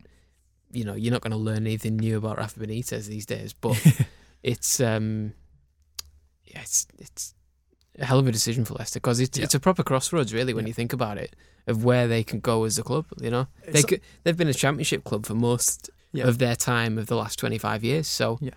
[SPEAKER 4] you know you're not going to learn anything new about Rafa Benitez these days. But it's um yeah, it's it's a hell of a decision for Leicester because it's
[SPEAKER 2] Yeah.
[SPEAKER 4] it's a proper crossroads really when you think about it of where they can go as a club. You know, they could, they've been a championship club for most
[SPEAKER 2] Yeah.
[SPEAKER 4] of their time of the last twenty five years. So
[SPEAKER 2] Yeah.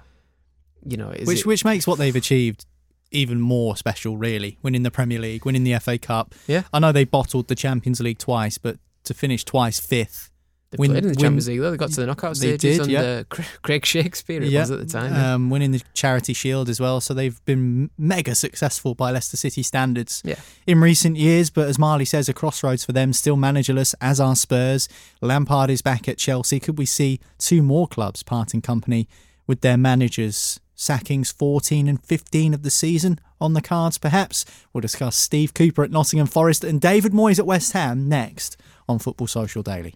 [SPEAKER 4] you know, is
[SPEAKER 2] which
[SPEAKER 4] it,
[SPEAKER 2] which makes what they've achieved even more special, really. Winning the Premier League, winning the FA Cup.
[SPEAKER 4] Yeah.
[SPEAKER 2] I know they bottled the Champions League twice, but to finish twice fifth.
[SPEAKER 4] They've
[SPEAKER 2] win-
[SPEAKER 4] played in the
[SPEAKER 2] win-
[SPEAKER 4] Champions League though. They got to the knockout
[SPEAKER 2] They
[SPEAKER 4] stages
[SPEAKER 2] did,
[SPEAKER 4] under Cra- Craig Shakespeare. It was at the time. yeah.
[SPEAKER 2] Um, winning the Charity Shield as well. So they've been mega successful by Leicester City standards
[SPEAKER 4] Yeah.
[SPEAKER 2] in recent years. But as Marley says, a crossroads for them, still managerless, as are Spurs. Lampard is back at Chelsea. Could we see two more clubs parting company with their managers? Sackings 14 and 15 of the season on the cards, perhaps. We'll discuss Steve Cooper at Nottingham Forest and David Moyes at West Ham next on Football Social Daily.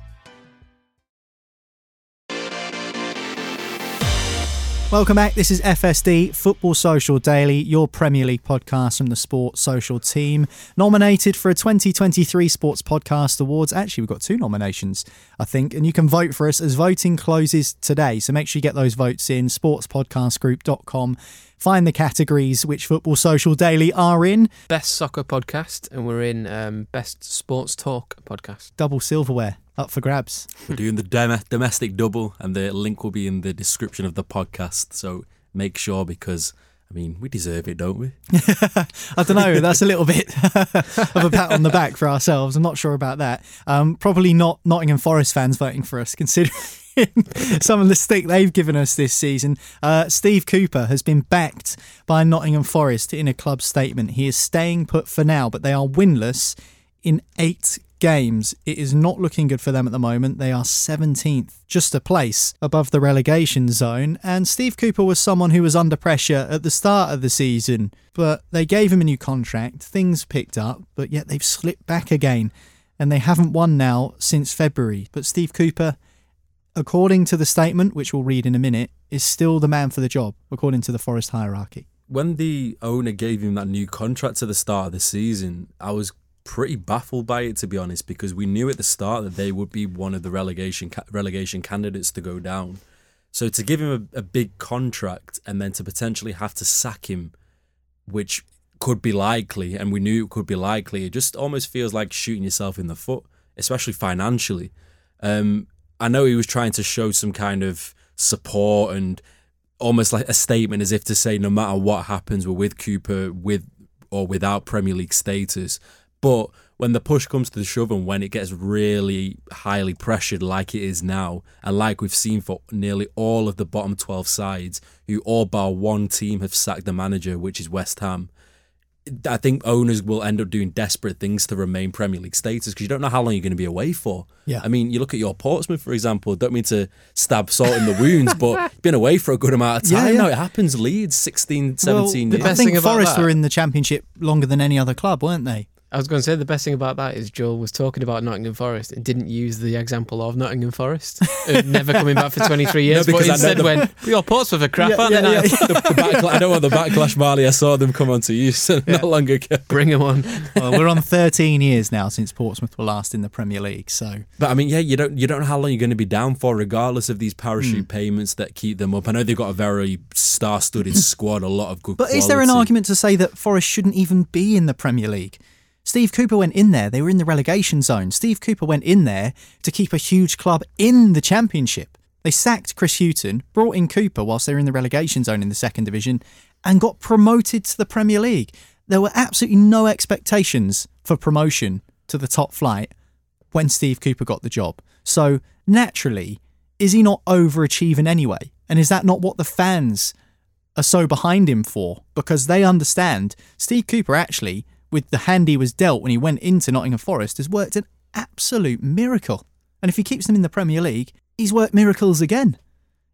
[SPEAKER 2] Welcome back. This is FSD Football Social Daily, your Premier League podcast from the Sports Social team. Nominated for a 2023 Sports Podcast Awards. Actually, we've got two nominations, I think, and you can vote for us as voting closes today. So make sure you get those votes in sportspodcastgroup.com. Find the categories which Football Social Daily are in.
[SPEAKER 4] Best soccer podcast, and we're in um, best sports talk podcast.
[SPEAKER 2] Double silverware up for grabs.
[SPEAKER 3] We're doing the dom- domestic double, and the link will be in the description of the podcast. So make sure because. I mean, we deserve it, don't we?
[SPEAKER 2] I don't know. That's a little bit of a pat on the back for ourselves. I'm not sure about that. Um, probably not Nottingham Forest fans voting for us, considering some of the stick they've given us this season. Uh, Steve Cooper has been backed by Nottingham Forest in a club statement. He is staying put for now, but they are winless in eight games. It is not looking good for them at the moment. They are 17th, just a place above the relegation zone. And Steve Cooper was someone who was under pressure at the start of the season, but they gave him a new contract. Things picked up, but yet they've slipped back again. And they haven't won now since February. But Steve Cooper, according to the statement, which we'll read in a minute, is still the man for the job, according to the Forest hierarchy.
[SPEAKER 3] When the owner gave him that new contract at the start of the season, I was pretty baffled by it to be honest because we knew at the start that they would be one of the relegation relegation candidates to go down. So to give him a, a big contract and then to potentially have to sack him, which could be likely, and we knew it could be likely, it just almost feels like shooting yourself in the foot, especially financially. Um, I know he was trying to show some kind of support and almost like a statement as if to say no matter what happens, we're with Cooper with or without Premier League status. But when the push comes to the shove and when it gets really highly pressured like it is now, and like we've seen for nearly all of the bottom 12 sides, who all bar one team have sacked the manager, which is West Ham, I think owners will end up doing desperate things to remain Premier League status because you don't know how long you're going to be away for.
[SPEAKER 2] Yeah.
[SPEAKER 3] I mean, you look at your Portsmouth, for example. Don't mean to stab salt in the wounds, but been away for a good amount of time.
[SPEAKER 2] Yeah, yeah.
[SPEAKER 3] No, it happens. Leeds, 16, 17
[SPEAKER 2] well,
[SPEAKER 3] years.
[SPEAKER 2] I think Forest were in the Championship longer than any other club, weren't they?
[SPEAKER 4] I was going to say the best thing about that is Joel was talking about Nottingham Forest and didn't use the example of Nottingham Forest, never coming back for 23 years,
[SPEAKER 3] No,
[SPEAKER 4] but
[SPEAKER 3] because I
[SPEAKER 4] instead
[SPEAKER 3] know the-
[SPEAKER 4] went, your Portsmouth are crap,
[SPEAKER 2] Yeah,
[SPEAKER 4] aren't
[SPEAKER 2] yeah,
[SPEAKER 4] they?
[SPEAKER 2] yeah,
[SPEAKER 3] the, the backla- I don't want the backlash, Marley. I saw them come onto you so not long ago.
[SPEAKER 4] Bring them on.
[SPEAKER 2] well, we're on 13 years now since Portsmouth were last in the Premier League. So,
[SPEAKER 3] But I mean, yeah, you don't you don't know how long you're going to be down for, regardless of these parachute hmm. payments that keep them up. I know they've got a very star-studded squad, a lot of good.
[SPEAKER 2] but is there an argument to say that Forest shouldn't even be in the Premier League? Steve Cooper went in there; they were in the relegation zone. Steve Cooper went in there to keep a huge club in the Championship. They sacked Chris Hughton, brought in Cooper whilst they were in the relegation zone in the second division, and got promoted to the Premier League. There were absolutely no expectations for promotion to the top flight when Steve Cooper got the job. So naturally, is he not overachieving anyway? And is that not what the fans are so behind him for? Because they understand Steve Cooper actually, with the hand he was dealt when he went into Nottingham Forest, has worked an absolute miracle. And if he keeps them in the Premier League, he's worked miracles again.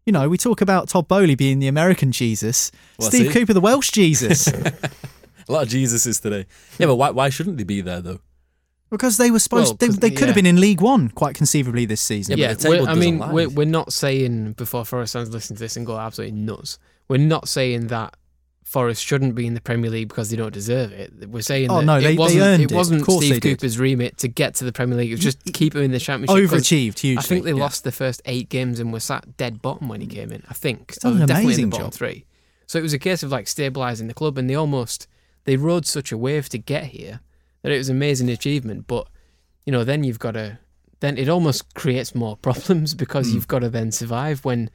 [SPEAKER 2] You know, we talk about Todd Boehly being the American Jesus,
[SPEAKER 3] What's
[SPEAKER 2] Steve? Cooper the Welsh Jesus.
[SPEAKER 3] A lot of Jesuses today. Yeah, but why why shouldn't they be there though?
[SPEAKER 2] Because they were supposed,
[SPEAKER 4] Well,
[SPEAKER 2] they,
[SPEAKER 4] 'cause-
[SPEAKER 2] they could
[SPEAKER 4] yeah.
[SPEAKER 2] have been in League One quite conceivably this season.
[SPEAKER 3] Yeah, but the table
[SPEAKER 4] I mean,
[SPEAKER 3] lie.
[SPEAKER 4] we're, we're not saying before Forest fans listen to this and go absolutely nuts. We're not saying that Forest shouldn't be in the Premier League because they don't deserve it. We're saying
[SPEAKER 2] Oh,
[SPEAKER 4] that
[SPEAKER 2] no, they- they
[SPEAKER 4] it wasn't,
[SPEAKER 2] earned
[SPEAKER 4] it
[SPEAKER 2] it.
[SPEAKER 4] wasn't
[SPEAKER 2] course
[SPEAKER 4] Steve
[SPEAKER 2] they.
[SPEAKER 4] Cooper's remit to get to the Premier League. It was just keep him in the Championship.
[SPEAKER 2] Overachieved hugely.
[SPEAKER 4] I think they
[SPEAKER 2] yeah.
[SPEAKER 4] lost the first eight games and were sat dead bottom when he came in. I think
[SPEAKER 2] done an
[SPEAKER 4] definitely in
[SPEAKER 2] amazing
[SPEAKER 4] the bottom
[SPEAKER 2] job.
[SPEAKER 4] three. So it was a case of like stabilising the club, and they almost they rode such a wave to get here that it was an amazing achievement. But you know, then you've got to then it almost creates more problems because
[SPEAKER 2] Hmm.
[SPEAKER 4] you've got to then survive when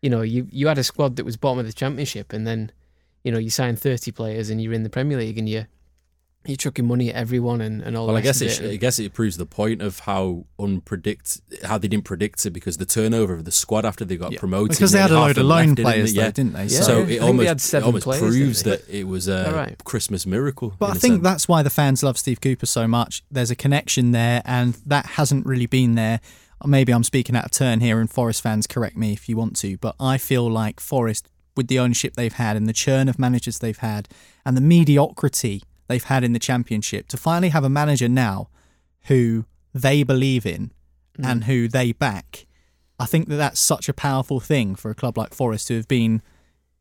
[SPEAKER 4] you know you you had a squad that was bottom of the championship, and then you know you sign thirty players and you're in the Premier League and you you're chucking money at everyone and, and all.
[SPEAKER 3] Well, I guess
[SPEAKER 4] rest
[SPEAKER 3] it, I guess it proves the point of how unpredict how they didn't predict it because the turnover of the squad after they got
[SPEAKER 2] Yeah.
[SPEAKER 3] promoted
[SPEAKER 2] Because they had a load of
[SPEAKER 3] them
[SPEAKER 2] loan players
[SPEAKER 3] they?
[SPEAKER 2] though, didn't they?
[SPEAKER 4] Yeah.
[SPEAKER 3] So
[SPEAKER 4] I
[SPEAKER 3] it
[SPEAKER 4] think
[SPEAKER 3] almost,
[SPEAKER 4] had
[SPEAKER 3] it
[SPEAKER 4] seven
[SPEAKER 3] almost
[SPEAKER 4] players,
[SPEAKER 3] proves that it was a
[SPEAKER 4] All right.
[SPEAKER 3] Christmas miracle.
[SPEAKER 2] But I think
[SPEAKER 3] sense.
[SPEAKER 2] that's why the fans love Steve Cooper so much. There's a connection there, and that hasn't really been there. Maybe I'm speaking out of turn here, and Forest fans correct me if you want to, but I feel like Forest, with the ownership they've had and the churn of managers they've had and the mediocrity they've had in the Championship, to finally have a manager now who they believe in
[SPEAKER 4] Mm.
[SPEAKER 2] and who they back, I think that that's such a powerful thing for a club like Forest to have been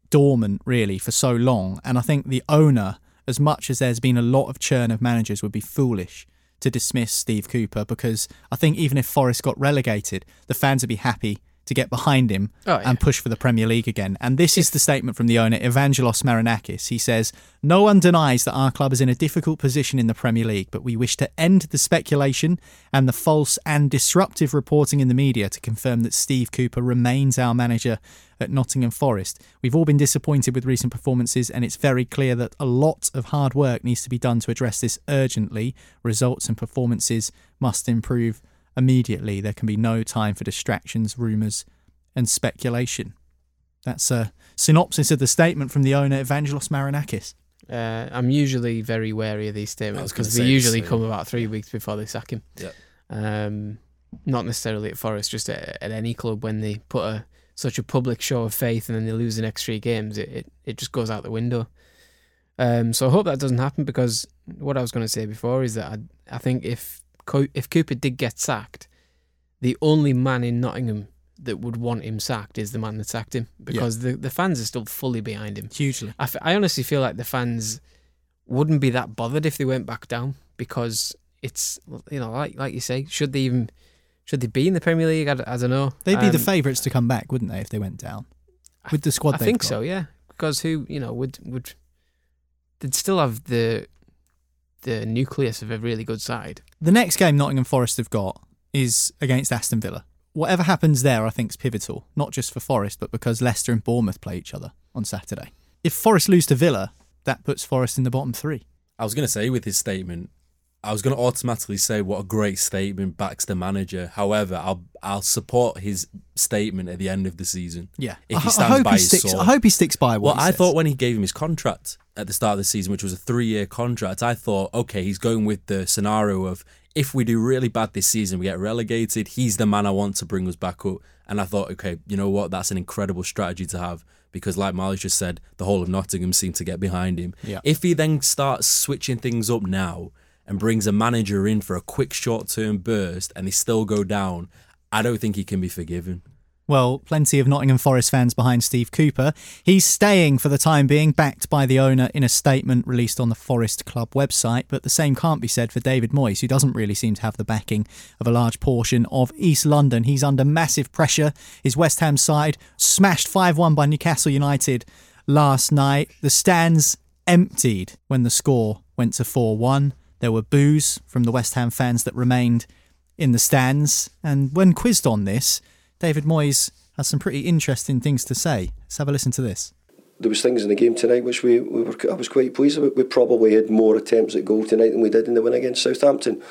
[SPEAKER 2] dormant really for so long. And I think the owner, as much as there's been a lot of churn of managers, would be foolish to dismiss Steve Cooper because I think even if Forest got relegated, the fans would be happy to get behind him
[SPEAKER 4] Oh, yeah.
[SPEAKER 2] and push for the Premier League again. And this is the statement from the owner, Evangelos Marinakis. He says, No one denies that our club is in a difficult position in the Premier League, but we wish to end the speculation and the false and disruptive reporting in the media to confirm that Steve Cooper remains our manager at Nottingham Forest. We've all been disappointed with recent performances, and it's very clear that a lot of hard work needs to be done to address this urgently. Results and performances must improve immediately. There can be no time for distractions, rumours, and speculation. That's a synopsis of the statement from the owner, Evangelos Marinakis.
[SPEAKER 4] Uh, I'm usually very wary of these statements because they
[SPEAKER 3] the
[SPEAKER 4] usually
[SPEAKER 3] same.
[SPEAKER 4] come about three weeks before they sack him.
[SPEAKER 3] Yeah.
[SPEAKER 4] Um, not necessarily at Forest, just at, at any club when they put a such a public show of faith and then they lose the next three games, it, it, it just goes out the window. Um, so I hope that doesn't happen because what I was going to say before is that I, I think if Co- if Cooper did get sacked, the only man in Nottingham that would want him sacked is the man that sacked him because the, the fans are still fully behind him.
[SPEAKER 2] Hugely.
[SPEAKER 4] I, f- I honestly feel like the fans wouldn't be that bothered if they went back down because it's you know like like you say should they even should they be in the Premier League I don't know
[SPEAKER 2] They'd be the
[SPEAKER 4] Um,
[SPEAKER 2] favourites to come back, wouldn't they, if they went down? With the squad
[SPEAKER 4] I think
[SPEAKER 2] got.
[SPEAKER 4] so yeah because who you know would would they'd still have the the nucleus of a really good side
[SPEAKER 2] The next game Nottingham Forest have got is against Aston Villa. Whatever happens there, I think, is pivotal, not just for Forest, but because Leicester and Bournemouth play each other on Saturday. If Forest lose to Villa, that puts Forest in the bottom three.
[SPEAKER 3] I was going to say with his statement, I was going to automatically say what a great statement backs the manager. However, I'll I'll support his statement at the end of the season.
[SPEAKER 2] Yeah.
[SPEAKER 3] if
[SPEAKER 2] I,
[SPEAKER 3] he
[SPEAKER 2] I hope
[SPEAKER 3] by
[SPEAKER 2] he
[SPEAKER 3] his
[SPEAKER 2] sticks.
[SPEAKER 3] sword.
[SPEAKER 2] I hope he sticks by what
[SPEAKER 3] Well, I
[SPEAKER 2] says.
[SPEAKER 3] thought when he gave him his contract at the start of the season, which was a three-year contract, I thought, okay, he's going with the scenario of if we do really bad this season, we get relegated. He's the man I want to bring us back up. And I thought, okay, you know what? That's an incredible strategy to have because, like Marley just said, the whole of Nottingham seemed to get behind him.
[SPEAKER 2] Yeah.
[SPEAKER 3] If he then starts switching things up now and brings a manager in for a quick short-term burst, and they still go down, I don't think he can be forgiven.
[SPEAKER 2] Well, plenty of Nottingham Forest fans behind Steve Cooper. He's staying for the time being, backed by the owner in a statement released on the Forest Club website. But the same can't be said for David Moyes, who doesn't really seem to have the backing of a large portion of East London. He's under massive pressure. His West Ham side smashed 5 1 by Newcastle United last night. The stands emptied when the score went to 4 1. There were boos from the West Ham fans that remained in the stands. And when quizzed on this, David Moyes has some pretty interesting things to say. Let's have a listen to this.
[SPEAKER 5] There was things in the game tonight which we, we were I was quite pleased about. We probably had more attempts at goal tonight than we did in the win against Southampton,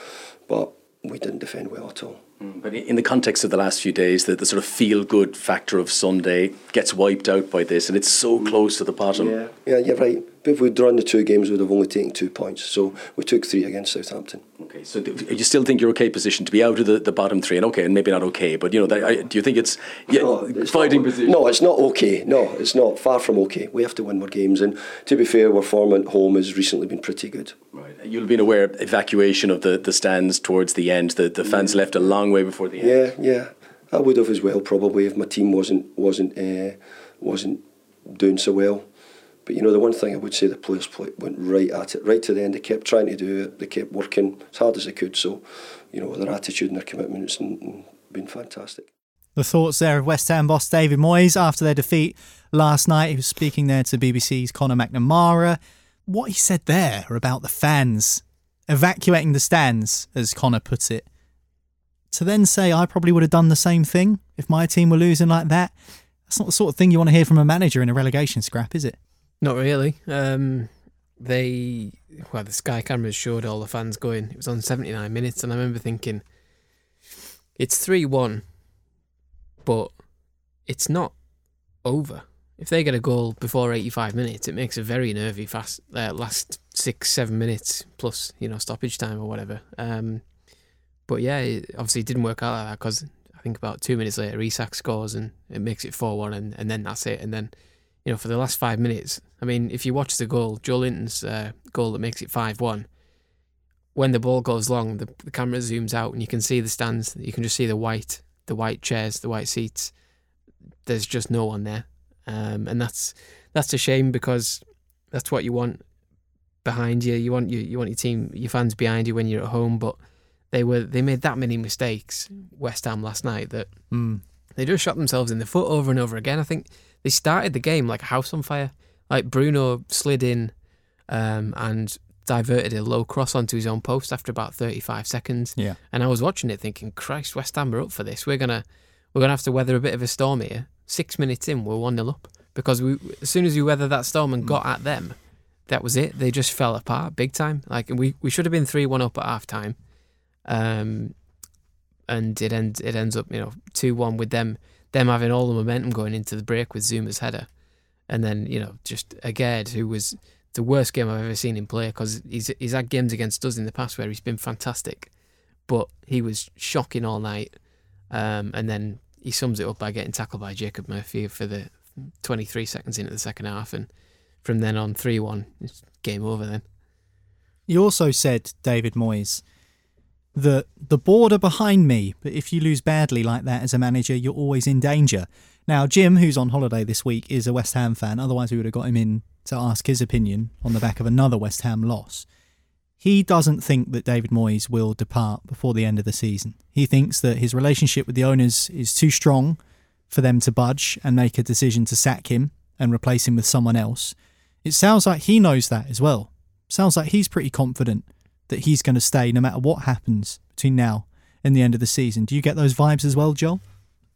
[SPEAKER 5] but we didn't defend well at all.
[SPEAKER 6] Mm, but in the context of the last few days, the, the sort of feel good factor of Sunday gets wiped out by this, and it's so close to the bottom.
[SPEAKER 5] Yeah, yeah, you're right. But if we'd drawn the two games, we'd have only taken two points. So we took three against Southampton.
[SPEAKER 6] Okay, so do you still think you're okay position to be out of the, the bottom three? And okay, and maybe not okay, but you know, that, I, do you think it's, yeah, fighting position?
[SPEAKER 5] No, it's not okay. No, it's not. Far from okay. We have to win more games. And to be fair, our form at home has recently been pretty good.
[SPEAKER 6] Right. You'll have been aware of evacuation of the, the stands towards the end. The, the fans left a long way before the end.
[SPEAKER 5] Yeah, yeah. I would have as well probably if my team wasn't wasn't uh, wasn't doing so well. But you know, the one thing I would say the players play, went right at it, right to the end. They kept trying to do it. They kept working as hard as they could. So, you know, their attitude and their commitment has been fantastic.
[SPEAKER 2] The thoughts there of West Ham boss David Moyes after their defeat last night. He was speaking there to BBC's Conor McNamara. What he said there about the fans evacuating the stands, as Conor puts it, to then say, I probably would have done the same thing if my team were losing like that. That's not the sort of thing you want to hear from a manager in a relegation scrap, is it?
[SPEAKER 4] Not really. Um, they well, the Sky cameras showed all the fans going. It was on seventy nine minutes, and I remember thinking, it's three one, but it's not over. If they get a goal before eighty five minutes, it makes a very nervy fast uh, last six seven minutes plus you know stoppage time or whatever. Um, but yeah, it obviously it didn't work out like that because I think about two minutes later, Isak scores and it makes it four one, and and then that's it, and then you know, for the last five minutes, I mean, if you watch the goal, Joelinton's uh, goal that makes it 5 1, when the ball goes long, the, the camera zooms out and you can see the stands. You can just see the white, the white chairs, the white seats. There's just no one there. Um, and that's that's a shame because that's what you want behind you. You want you you want your team, your fans behind you when you're at home. But they were they made that many mistakes West Ham last night that
[SPEAKER 2] Mm.
[SPEAKER 4] they just shot themselves in the foot over and over again. I think they started the game like a house on fire. Like Bruno slid in um, and diverted a low cross onto his own post after about 35 seconds.
[SPEAKER 2] Yeah.
[SPEAKER 4] And I was watching it thinking, Christ, West Ham are up for this. We're gonna we're gonna have to weather a bit of a storm here. Six minutes in, we're one 0 up because we as soon as we weathered that storm and got at them, that was it. They just fell apart big time. Like we we should have been three one up at half time. Um, and it ends it ends up you know two one with them them having all the momentum going into the break with Zouma's header, and then you know just Aguerd who was the worst game I've ever seen him play because he's he's had games against us in the past where he's been fantastic, but he was shocking all night, um, and then he sums it up by getting tackled by Jacob Murphy for the 23 seconds into the second half, and from then on three one it's game over then.
[SPEAKER 2] You also said, David Moyes, that the board are behind me, but if you lose badly like that as a manager, you're always in danger. Now, Jim, who's on holiday this week, is a West Ham fan. Otherwise, we would have got him in to ask his opinion on the back of another West Ham loss. He doesn't think that David Moyes will depart before the end of the season. He thinks that his relationship with the owners is too strong for them to budge and make a decision to sack him and replace him with someone else. It sounds like he knows that as well. Sounds like he's pretty confident that he's going to stay no matter what happens between now and the end of the season. Do you get those vibes as well, Joel?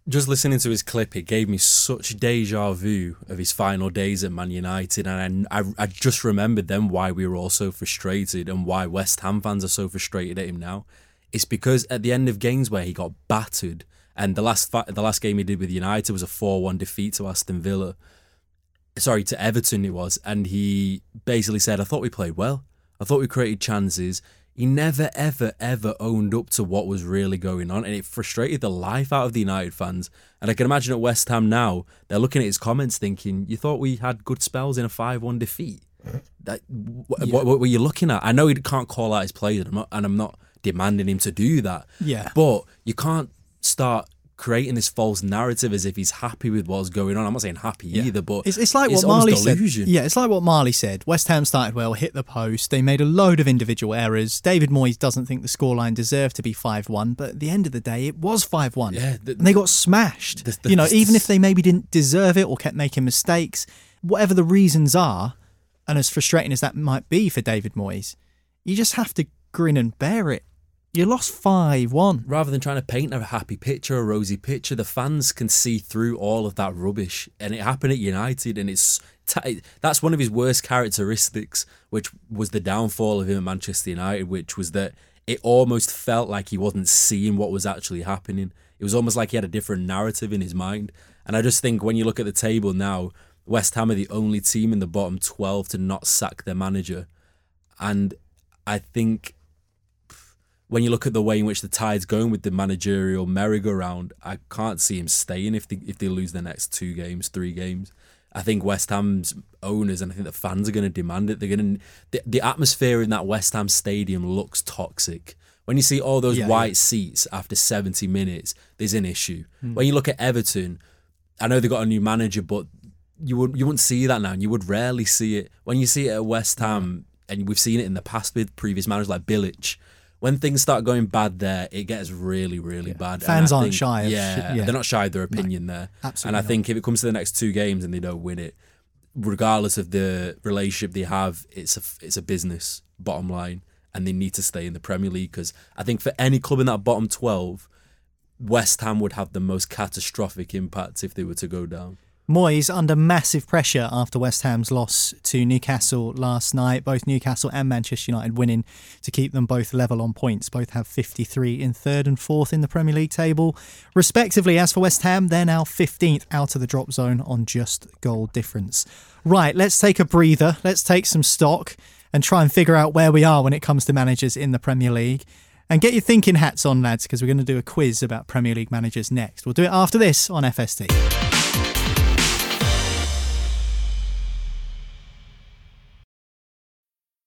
[SPEAKER 3] Just listening to his clip, it gave me such deja vu of his final days at Man United, and I, I, I just remembered then why we were all so frustrated and why West Ham fans are so frustrated at him now. It's because at the end of games where he got battered, and the last fi- the last game he did with United was a four one defeat to Aston Villa. Sorry, to Everton it was, and he basically said, "I thought we played well. I thought we created chances." He never, ever, ever owned up to what was really going on, and it frustrated the life out of the United fans. And I can imagine at West Ham now, they're looking at his comments thinking, You thought we had good spells in a 5 1 defeat? That, wh-
[SPEAKER 2] Yeah.
[SPEAKER 3] what, what were you looking at? I know he can't call out his players, and I'm not, and I'm not demanding him to do that.
[SPEAKER 2] Yeah.
[SPEAKER 3] But you can't start creating this false narrative as if he's happy with what's going on. I'm not saying happy either, but
[SPEAKER 2] It's, it's like what
[SPEAKER 3] almost
[SPEAKER 2] Marley said. Yeah, it's like what Marley said. West Ham started well, hit the post. They made a load of individual errors. David Moyes doesn't think the scoreline deserved to be 5 1, but at the end of the day, it was 5 1.
[SPEAKER 3] Yeah, the-
[SPEAKER 2] and they got smashed.
[SPEAKER 3] the-
[SPEAKER 2] you know,
[SPEAKER 3] the-
[SPEAKER 2] even if they maybe didn't deserve it or kept making mistakes, whatever the reasons are, and as frustrating as that might be for David Moyes, you just have to grin and bear it. You lost 5 1.
[SPEAKER 3] rather than trying to paint a happy picture, a rosy picture, the fans can see through all of that rubbish. And it happened at United, and it's t- that's one of his worst characteristics, which was the downfall of him at Manchester United, which was that it almost felt like he wasn't seeing what was actually happening. It was almost like he had a different narrative in his mind. And I just think when you look at the table now, West Ham are the only team in the bottom 12 to not sack their manager. And I think when you look at the way in which the tide's going with the managerial merry-go-round, I can't see him staying if they if they lose the next two games, three games. I think West Ham's owners and I think the fans are going to demand it. They're going to the, the atmosphere in that West Ham stadium looks toxic. When you see all those
[SPEAKER 2] Yeah,
[SPEAKER 3] white
[SPEAKER 2] yeah.
[SPEAKER 3] seats after 70 minutes, there's an issue.
[SPEAKER 2] Hmm.
[SPEAKER 3] When you look at Everton, I know they got a new manager, but you would you wouldn't see that now. and You would rarely see it when you see it at West Ham, and we've seen it in the past with previous managers like Bilic. When things start going bad there, it gets really, really bad.
[SPEAKER 2] Fans aren't
[SPEAKER 3] think-
[SPEAKER 2] shy
[SPEAKER 3] yeah,
[SPEAKER 2] shit, yeah.
[SPEAKER 3] they're not shy of their opinion there.
[SPEAKER 2] absolutely
[SPEAKER 3] And I
[SPEAKER 2] not.
[SPEAKER 3] think if it comes to the next two games and they don't win it, regardless of the relationship they have, it's a it's a business bottom line, and they need to stay in the Premier League because I think for any club in that bottom twelve, West Ham would have the most catastrophic impact if they were to go down.
[SPEAKER 2] Moyes under massive pressure after West Ham's loss to Newcastle last night. Both Newcastle and Manchester United winning to keep them both level on points. Both have 53 in third and fourth in the Premier League table, respectively. As for West Ham, they're now 15th out of the drop zone on just goal difference. Right, let's take a breather. Let's take some stock and try and figure out where we are when it comes to managers in the Premier League. And get your thinking hats on, lads, because we're going to do a quiz about Premier League managers next. We'll do it after this on FSD.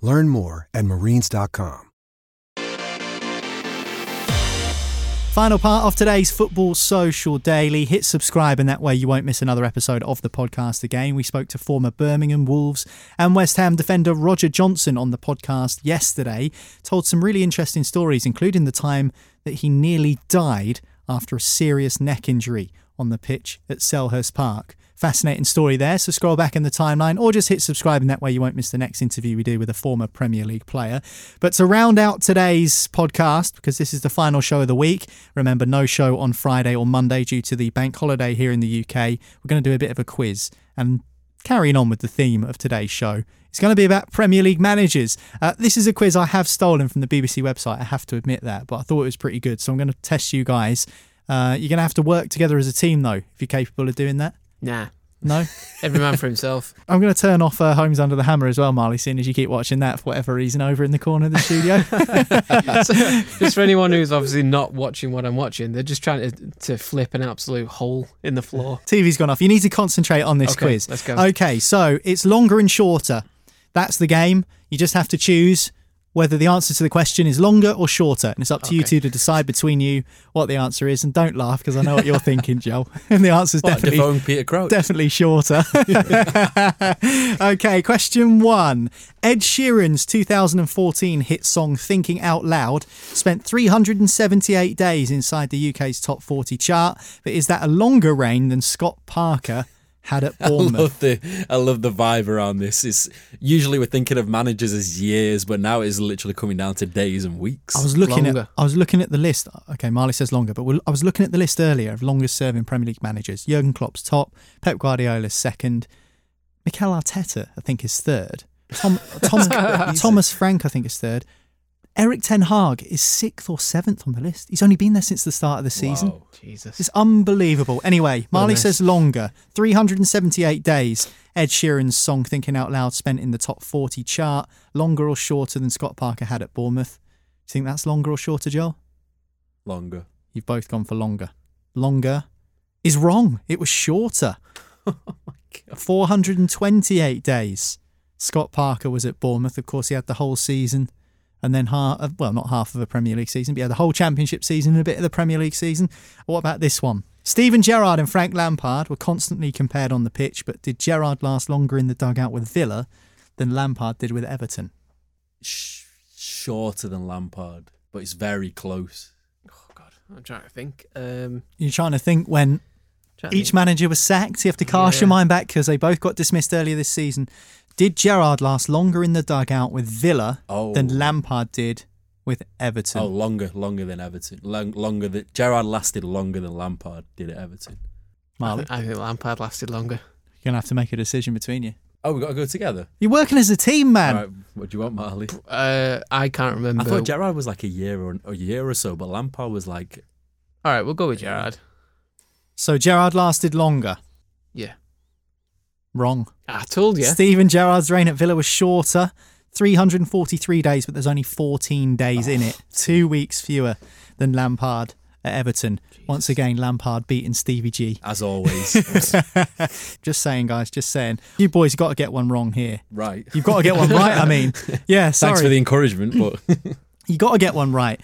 [SPEAKER 7] Learn more at marines.com.
[SPEAKER 2] Final part of today's Football Social Daily. Hit subscribe, and that way you won't miss another episode of the podcast again. We spoke to former Birmingham Wolves and West Ham defender Roger Johnson on the podcast yesterday. Told some really interesting stories, including the time that he nearly died after a serious neck injury on the pitch at Selhurst Park. Fascinating story there. So scroll back in the timeline or just hit subscribe, and that way you won't miss the next interview we do with a former Premier League player. But to round out today's podcast, because this is the final show of the week, remember no show on Friday or Monday due to the bank holiday here in the UK. We're going to do a bit of a quiz and carrying on with the theme of today's show. It's going to be about Premier League managers. Uh, this is a quiz I have stolen from the BBC website, I have to admit that, but I thought it was pretty good. So I'm going to test you guys. Uh, you're going to have to work together as a team, though, if you're capable of doing that.
[SPEAKER 4] Nah.
[SPEAKER 2] No?
[SPEAKER 4] Every man for himself.
[SPEAKER 2] I'm going to turn off uh, Homes Under the Hammer as well, Marley, seeing as you keep watching that for whatever reason over in the corner of the studio.
[SPEAKER 4] so, just for anyone who's obviously not watching what I'm watching, they're just trying to, to flip an absolute hole in the floor.
[SPEAKER 2] TV's gone off. You need to concentrate on this
[SPEAKER 4] Okay,
[SPEAKER 2] quiz.
[SPEAKER 4] let's go.
[SPEAKER 2] Okay, so it's longer and shorter. That's the game. You just have to choose whether the answer to the question is longer or shorter. And it's up to you two to decide between you what the answer is. And don't laugh because I know what you're thinking, Joe. And the answer's
[SPEAKER 3] What,
[SPEAKER 2] definitely
[SPEAKER 3] Peter Crouch?
[SPEAKER 2] Definitely shorter. okay, question one. Ed Sheeran's 2014 hit song Thinking Out Loud spent 378 days inside the UK's top 40 chart. But is that a longer reign than Scott Parker had at
[SPEAKER 3] I love the I love the vibe around this. It's usually we're thinking of managers as years, but now it's literally coming down to days and weeks.
[SPEAKER 2] I was looking at I was looking at the list. Okay, Marley says longer, but we'll- I was looking at the list earlier of longest serving Premier League managers. Jurgen Klopp's top, Pep Guardiola's second, Mikel Arteta I think is third. Tom, Tom Thomas Frank I think is third. Erik Ten Hag is sixth or seventh on the list. He's only been there since the start of the season.
[SPEAKER 4] Wow, Jesus.
[SPEAKER 2] It's unbelievable. Anyway, Marley
[SPEAKER 4] Goodness.
[SPEAKER 2] says longer. 378 days. Ed Sheeran's song Thinking Out Loud spent in the top 40 chart. Longer or shorter than Scott Parker had at Bournemouth. Do you think that's longer or shorter, Joel?
[SPEAKER 3] Longer.
[SPEAKER 2] You've both gone for longer. Longer is wrong. It was shorter. 428 days. Scott Parker was at Bournemouth. Of course, he had the whole season and then half, well, not half of a Premier League season, but yeah, the whole Championship season and a bit of the Premier League season. What about this one? Steven Gerrard and Frank Lampard were constantly compared on the pitch, but did Gerrard last longer in the dugout with Villa than Lampard did with Everton?
[SPEAKER 3] Sh- shorter than Lampard, but it's very close.
[SPEAKER 4] Oh God, I'm trying to think. Um,
[SPEAKER 2] You're trying to think when
[SPEAKER 4] to
[SPEAKER 2] each
[SPEAKER 4] think.
[SPEAKER 2] manager was sacked. You have to cast
[SPEAKER 4] Yeah.
[SPEAKER 2] your mind back because they both got dismissed earlier this season. Did Gerrard last longer in the dugout with Villa
[SPEAKER 3] Oh.
[SPEAKER 2] than Lampard did with Everton?
[SPEAKER 3] Oh, longer, longer than Everton. Long, longer than Gerrard lasted longer than Lampard did at Everton.
[SPEAKER 2] Marley,
[SPEAKER 4] I think Lampard lasted longer.
[SPEAKER 2] you're gonna have to make a decision between you.
[SPEAKER 3] Oh, we got to go together.
[SPEAKER 2] You're working as a team, man.
[SPEAKER 3] All right, what do you want, Marley?
[SPEAKER 4] Uh, I can't remember.
[SPEAKER 3] I thought Gerrard was like a year or a year or so, but Lampard was like
[SPEAKER 4] All right, we'll go with Gerrard.
[SPEAKER 2] So Gerrard lasted longer.
[SPEAKER 4] Yeah.
[SPEAKER 2] Wrong.
[SPEAKER 4] I told you.
[SPEAKER 2] Steven Gerrard's reign at Villa was shorter, 343 days, but there's only 14 days in it. Two weeks fewer than Lampard at Everton. Once again, Lampard beating Stevie G.
[SPEAKER 3] as always.
[SPEAKER 2] just saying, guys, just saying. You boys got to get one wrong here.
[SPEAKER 3] right.
[SPEAKER 2] You've got to get one right, I mean. Yeah, sorry.
[SPEAKER 3] Thanks for the encouragement, but
[SPEAKER 2] You got to get one right.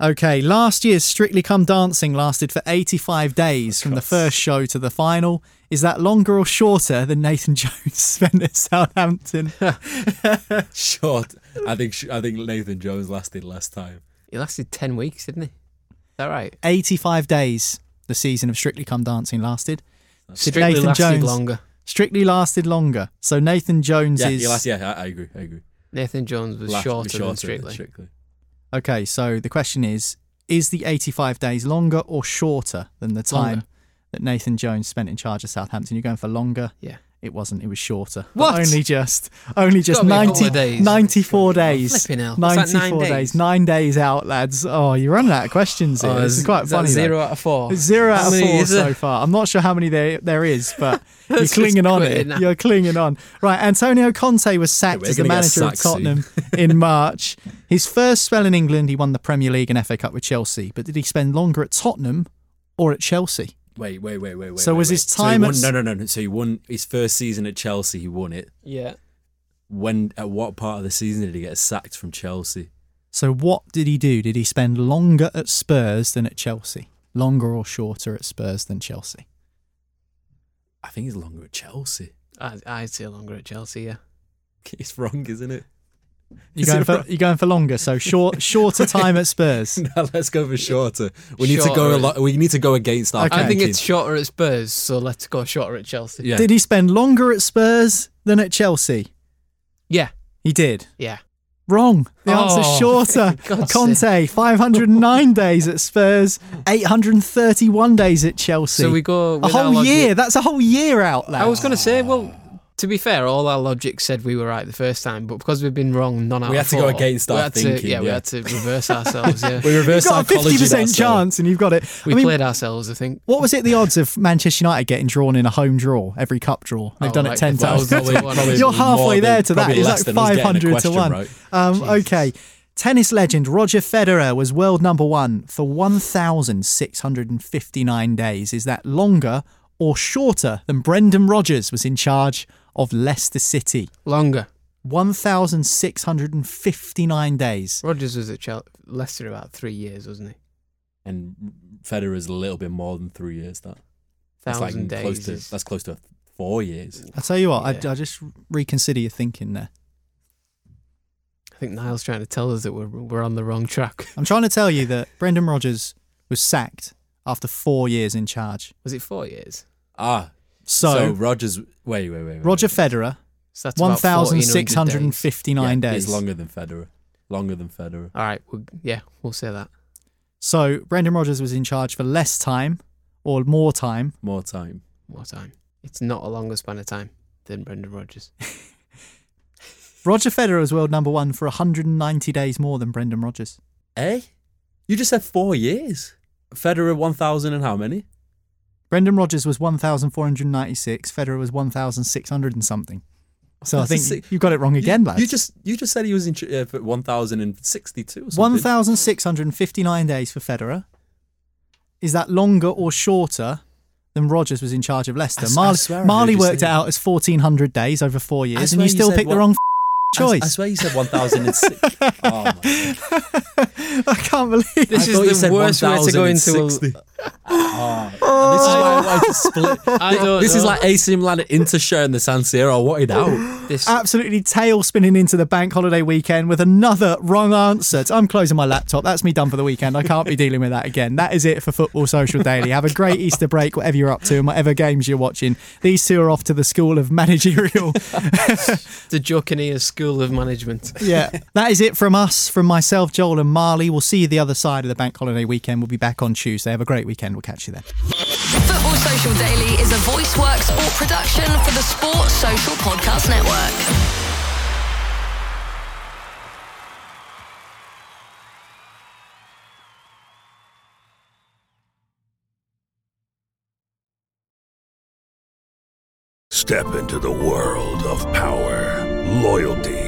[SPEAKER 2] Okay, last year's Strictly Come Dancing lasted for 85 days oh, from the first show to the final. Is that longer or shorter than Nathan Jones spent at Southampton?
[SPEAKER 3] short. I think I think Nathan Jones lasted less time.
[SPEAKER 4] He lasted 10 weeks, didn't he? Is that right?
[SPEAKER 2] 85 days the season of Strictly Come Dancing lasted.
[SPEAKER 4] Strictly lasted longer.
[SPEAKER 2] Strictly lasted longer. So Nathan Jones
[SPEAKER 3] Yeah,
[SPEAKER 2] is.
[SPEAKER 3] he last, yeah, I, I agree. I agree.
[SPEAKER 4] Nathan Jones was
[SPEAKER 3] Last-
[SPEAKER 4] shorter, than
[SPEAKER 3] than
[SPEAKER 4] Strictly.
[SPEAKER 2] Okay, so the question is is the 85 days longer or shorter than the time
[SPEAKER 4] Longer.
[SPEAKER 2] That Nathan Jones spent in charge of Southampton? You're going for longer?
[SPEAKER 4] Yeah.
[SPEAKER 2] It wasn't. It was shorter.
[SPEAKER 4] What?
[SPEAKER 2] But only just, only just
[SPEAKER 4] Gotta be a couple
[SPEAKER 2] 90,
[SPEAKER 4] days.
[SPEAKER 2] 94 days.
[SPEAKER 4] flipping hell.
[SPEAKER 2] 94
[SPEAKER 4] nine
[SPEAKER 2] days.
[SPEAKER 4] days?
[SPEAKER 2] Nine days out, lads. Oh, you're running out of questions here.
[SPEAKER 4] Oh,
[SPEAKER 2] this is quite
[SPEAKER 4] is
[SPEAKER 2] funny.
[SPEAKER 4] zero
[SPEAKER 2] though.
[SPEAKER 4] out of four?
[SPEAKER 2] It's Zero
[SPEAKER 4] How
[SPEAKER 2] out of four so far. I'm not sure how many there there is, but you're clinging on it.
[SPEAKER 4] now.
[SPEAKER 2] You're clinging on. Right, Antonio Conte was sacked
[SPEAKER 3] we're
[SPEAKER 2] as the manager of. Tottenham in March. His first spell in England, he won the Premier League and FA Cup with Chelsea. But did he spend longer at Tottenham or at Chelsea?
[SPEAKER 3] Wait, wait, wait, wait, wait.
[SPEAKER 2] So
[SPEAKER 3] wait,
[SPEAKER 2] was
[SPEAKER 3] wait.
[SPEAKER 2] his
[SPEAKER 3] So
[SPEAKER 2] time
[SPEAKER 3] won,
[SPEAKER 2] at-
[SPEAKER 3] no, no, no, no. So he won his first season at Chelsea. He won it.
[SPEAKER 4] Yeah.
[SPEAKER 3] When at what part of the season did he get sacked from Chelsea?
[SPEAKER 2] So what did he do? Did he spend longer at Spurs than at Chelsea? Longer or shorter at Spurs than Chelsea?
[SPEAKER 3] I think he's longer at Chelsea.
[SPEAKER 4] I, I'd say longer at Chelsea, yeah.
[SPEAKER 3] It's wrong, isn't it?
[SPEAKER 2] You
[SPEAKER 3] Is
[SPEAKER 2] going for
[SPEAKER 3] wrong?
[SPEAKER 2] you going for longer? So short shorter time at Spurs.
[SPEAKER 3] no, let's go for shorter. We need to go a lot. We need to go against our.
[SPEAKER 2] Okay.
[SPEAKER 4] I think
[SPEAKER 3] thinking.
[SPEAKER 4] it's shorter at Spurs, so let's go shorter at Chelsea.
[SPEAKER 3] Yeah.
[SPEAKER 2] Did he spend longer at Spurs than at Chelsea?
[SPEAKER 4] Yeah.
[SPEAKER 2] He did.
[SPEAKER 4] Yeah.
[SPEAKER 2] Wrong. The
[SPEAKER 4] Oh,
[SPEAKER 2] answer's shorter.
[SPEAKER 4] God's
[SPEAKER 2] Conte, 509 days at Spurs, 831 days at Chelsea.
[SPEAKER 4] So we go
[SPEAKER 2] a
[SPEAKER 4] with our
[SPEAKER 2] whole
[SPEAKER 4] logic-
[SPEAKER 2] year. That's a whole year out, lad.
[SPEAKER 4] I was going to say, well, to be fair, all our logic said we were right the first time, but because we've been wrong none out
[SPEAKER 3] We
[SPEAKER 4] of
[SPEAKER 3] had to go against our
[SPEAKER 4] had to-
[SPEAKER 3] thinking,
[SPEAKER 4] yeah, we
[SPEAKER 3] yeah.
[SPEAKER 4] had to reverse ourselves. Yeah,
[SPEAKER 3] We reversed
[SPEAKER 2] You've got a 50% chance, and you've got it.
[SPEAKER 4] we
[SPEAKER 2] I mean,
[SPEAKER 4] played ourselves. I think.
[SPEAKER 2] what was it the odds of Manchester United getting drawn in a home draw, every cup draw? They've
[SPEAKER 4] Oh,
[SPEAKER 2] done it 10
[SPEAKER 4] the
[SPEAKER 2] times.
[SPEAKER 4] thousand to one.
[SPEAKER 3] Probably
[SPEAKER 2] You're halfway there to that. It's like
[SPEAKER 3] than us getting a
[SPEAKER 2] 500 to 1.
[SPEAKER 3] right.
[SPEAKER 2] Um, okay. Tennis legend Roger Federer was world number one for 1,659 days. Is that longer or shorter than Brendan Rodgers was in charge of Leicester City?
[SPEAKER 4] Longer.
[SPEAKER 2] 1,659 days.
[SPEAKER 4] Rodgers was at Chel- Leicester about three years, wasn't he?
[SPEAKER 3] And Federer's a little bit more than three years. That that's like
[SPEAKER 4] Thousand
[SPEAKER 3] close
[SPEAKER 4] days
[SPEAKER 3] to
[SPEAKER 4] is-
[SPEAKER 3] that's close to four years.
[SPEAKER 2] I tell you what,
[SPEAKER 4] Yeah.
[SPEAKER 2] I, I just reconsider your thinking there.
[SPEAKER 4] I think Niall's trying to tell us that we're we're on the wrong track.
[SPEAKER 2] I'm trying to tell you that Brendan Rodgers was sacked after four years in charge.
[SPEAKER 4] Was it four years?
[SPEAKER 3] Ah,
[SPEAKER 2] So,
[SPEAKER 3] so, Rogers. Wait, wait, wait. wait
[SPEAKER 2] Roger. Federer,
[SPEAKER 4] So that's about 1,400 days.
[SPEAKER 2] 1,659
[SPEAKER 3] Yeah,
[SPEAKER 2] days.
[SPEAKER 3] He's longer than Federer. Longer than Federer.
[SPEAKER 4] All right. We'll, yeah, we'll say that.
[SPEAKER 2] So Brendan Rodgers was in charge for less time or more time.
[SPEAKER 3] More time.
[SPEAKER 4] More time. It's not a longer span of time than Brendan Rodgers.
[SPEAKER 2] Roger Federer was world number one for 190 days more than Brendan Rodgers.
[SPEAKER 3] Eh? You just said four years. Federer one thousand and how many?
[SPEAKER 2] Brendan Rodgers was 1,496. Federer was 1,600 and something. So I think you got it wrong again,
[SPEAKER 3] you,
[SPEAKER 2] lads.
[SPEAKER 3] You just you just said he was in uh, for one thousand and sixty-two.
[SPEAKER 2] 1,659 days for Federer. Is that longer or shorter than Rodgers was in charge of Leicester?
[SPEAKER 3] I
[SPEAKER 2] Marley,
[SPEAKER 3] swear I
[SPEAKER 2] Marley worked it out as 1,400 days over four years, and you
[SPEAKER 3] you
[SPEAKER 2] still picked the wrong choice.
[SPEAKER 3] I, I swear you said one thousand and six. oh my
[SPEAKER 2] I can't believe
[SPEAKER 4] This is the worst way to go into a.
[SPEAKER 3] 1,060. Oh, this is why I oh. wanted to split.
[SPEAKER 4] I don't
[SPEAKER 3] This is
[SPEAKER 4] know.
[SPEAKER 3] like AC Milan at Inter sharing the San Siro. What it out?
[SPEAKER 4] This,
[SPEAKER 2] absolutely tail spinning into the bank holiday weekend with another wrong answer. I'm closing my laptop. That's me done for the weekend. I can't be dealing with that again. That is it for Football Social Daily. Have a great Easter break, whatever you're up to and whatever games you're watching. These two are off to the School of Managerial.
[SPEAKER 4] the Jokineer School of Management.
[SPEAKER 2] yeah, that is it from us, from myself, Joel, and Marley. We'll see you the other side of the bank holiday weekend. We'll be back on Tuesday. Have a great weekend. We'll catch you then.
[SPEAKER 1] Football Social Daily is a VoiceWorks sport production for the Sports Social Podcast Network.
[SPEAKER 8] Step into the world of power, loyalty,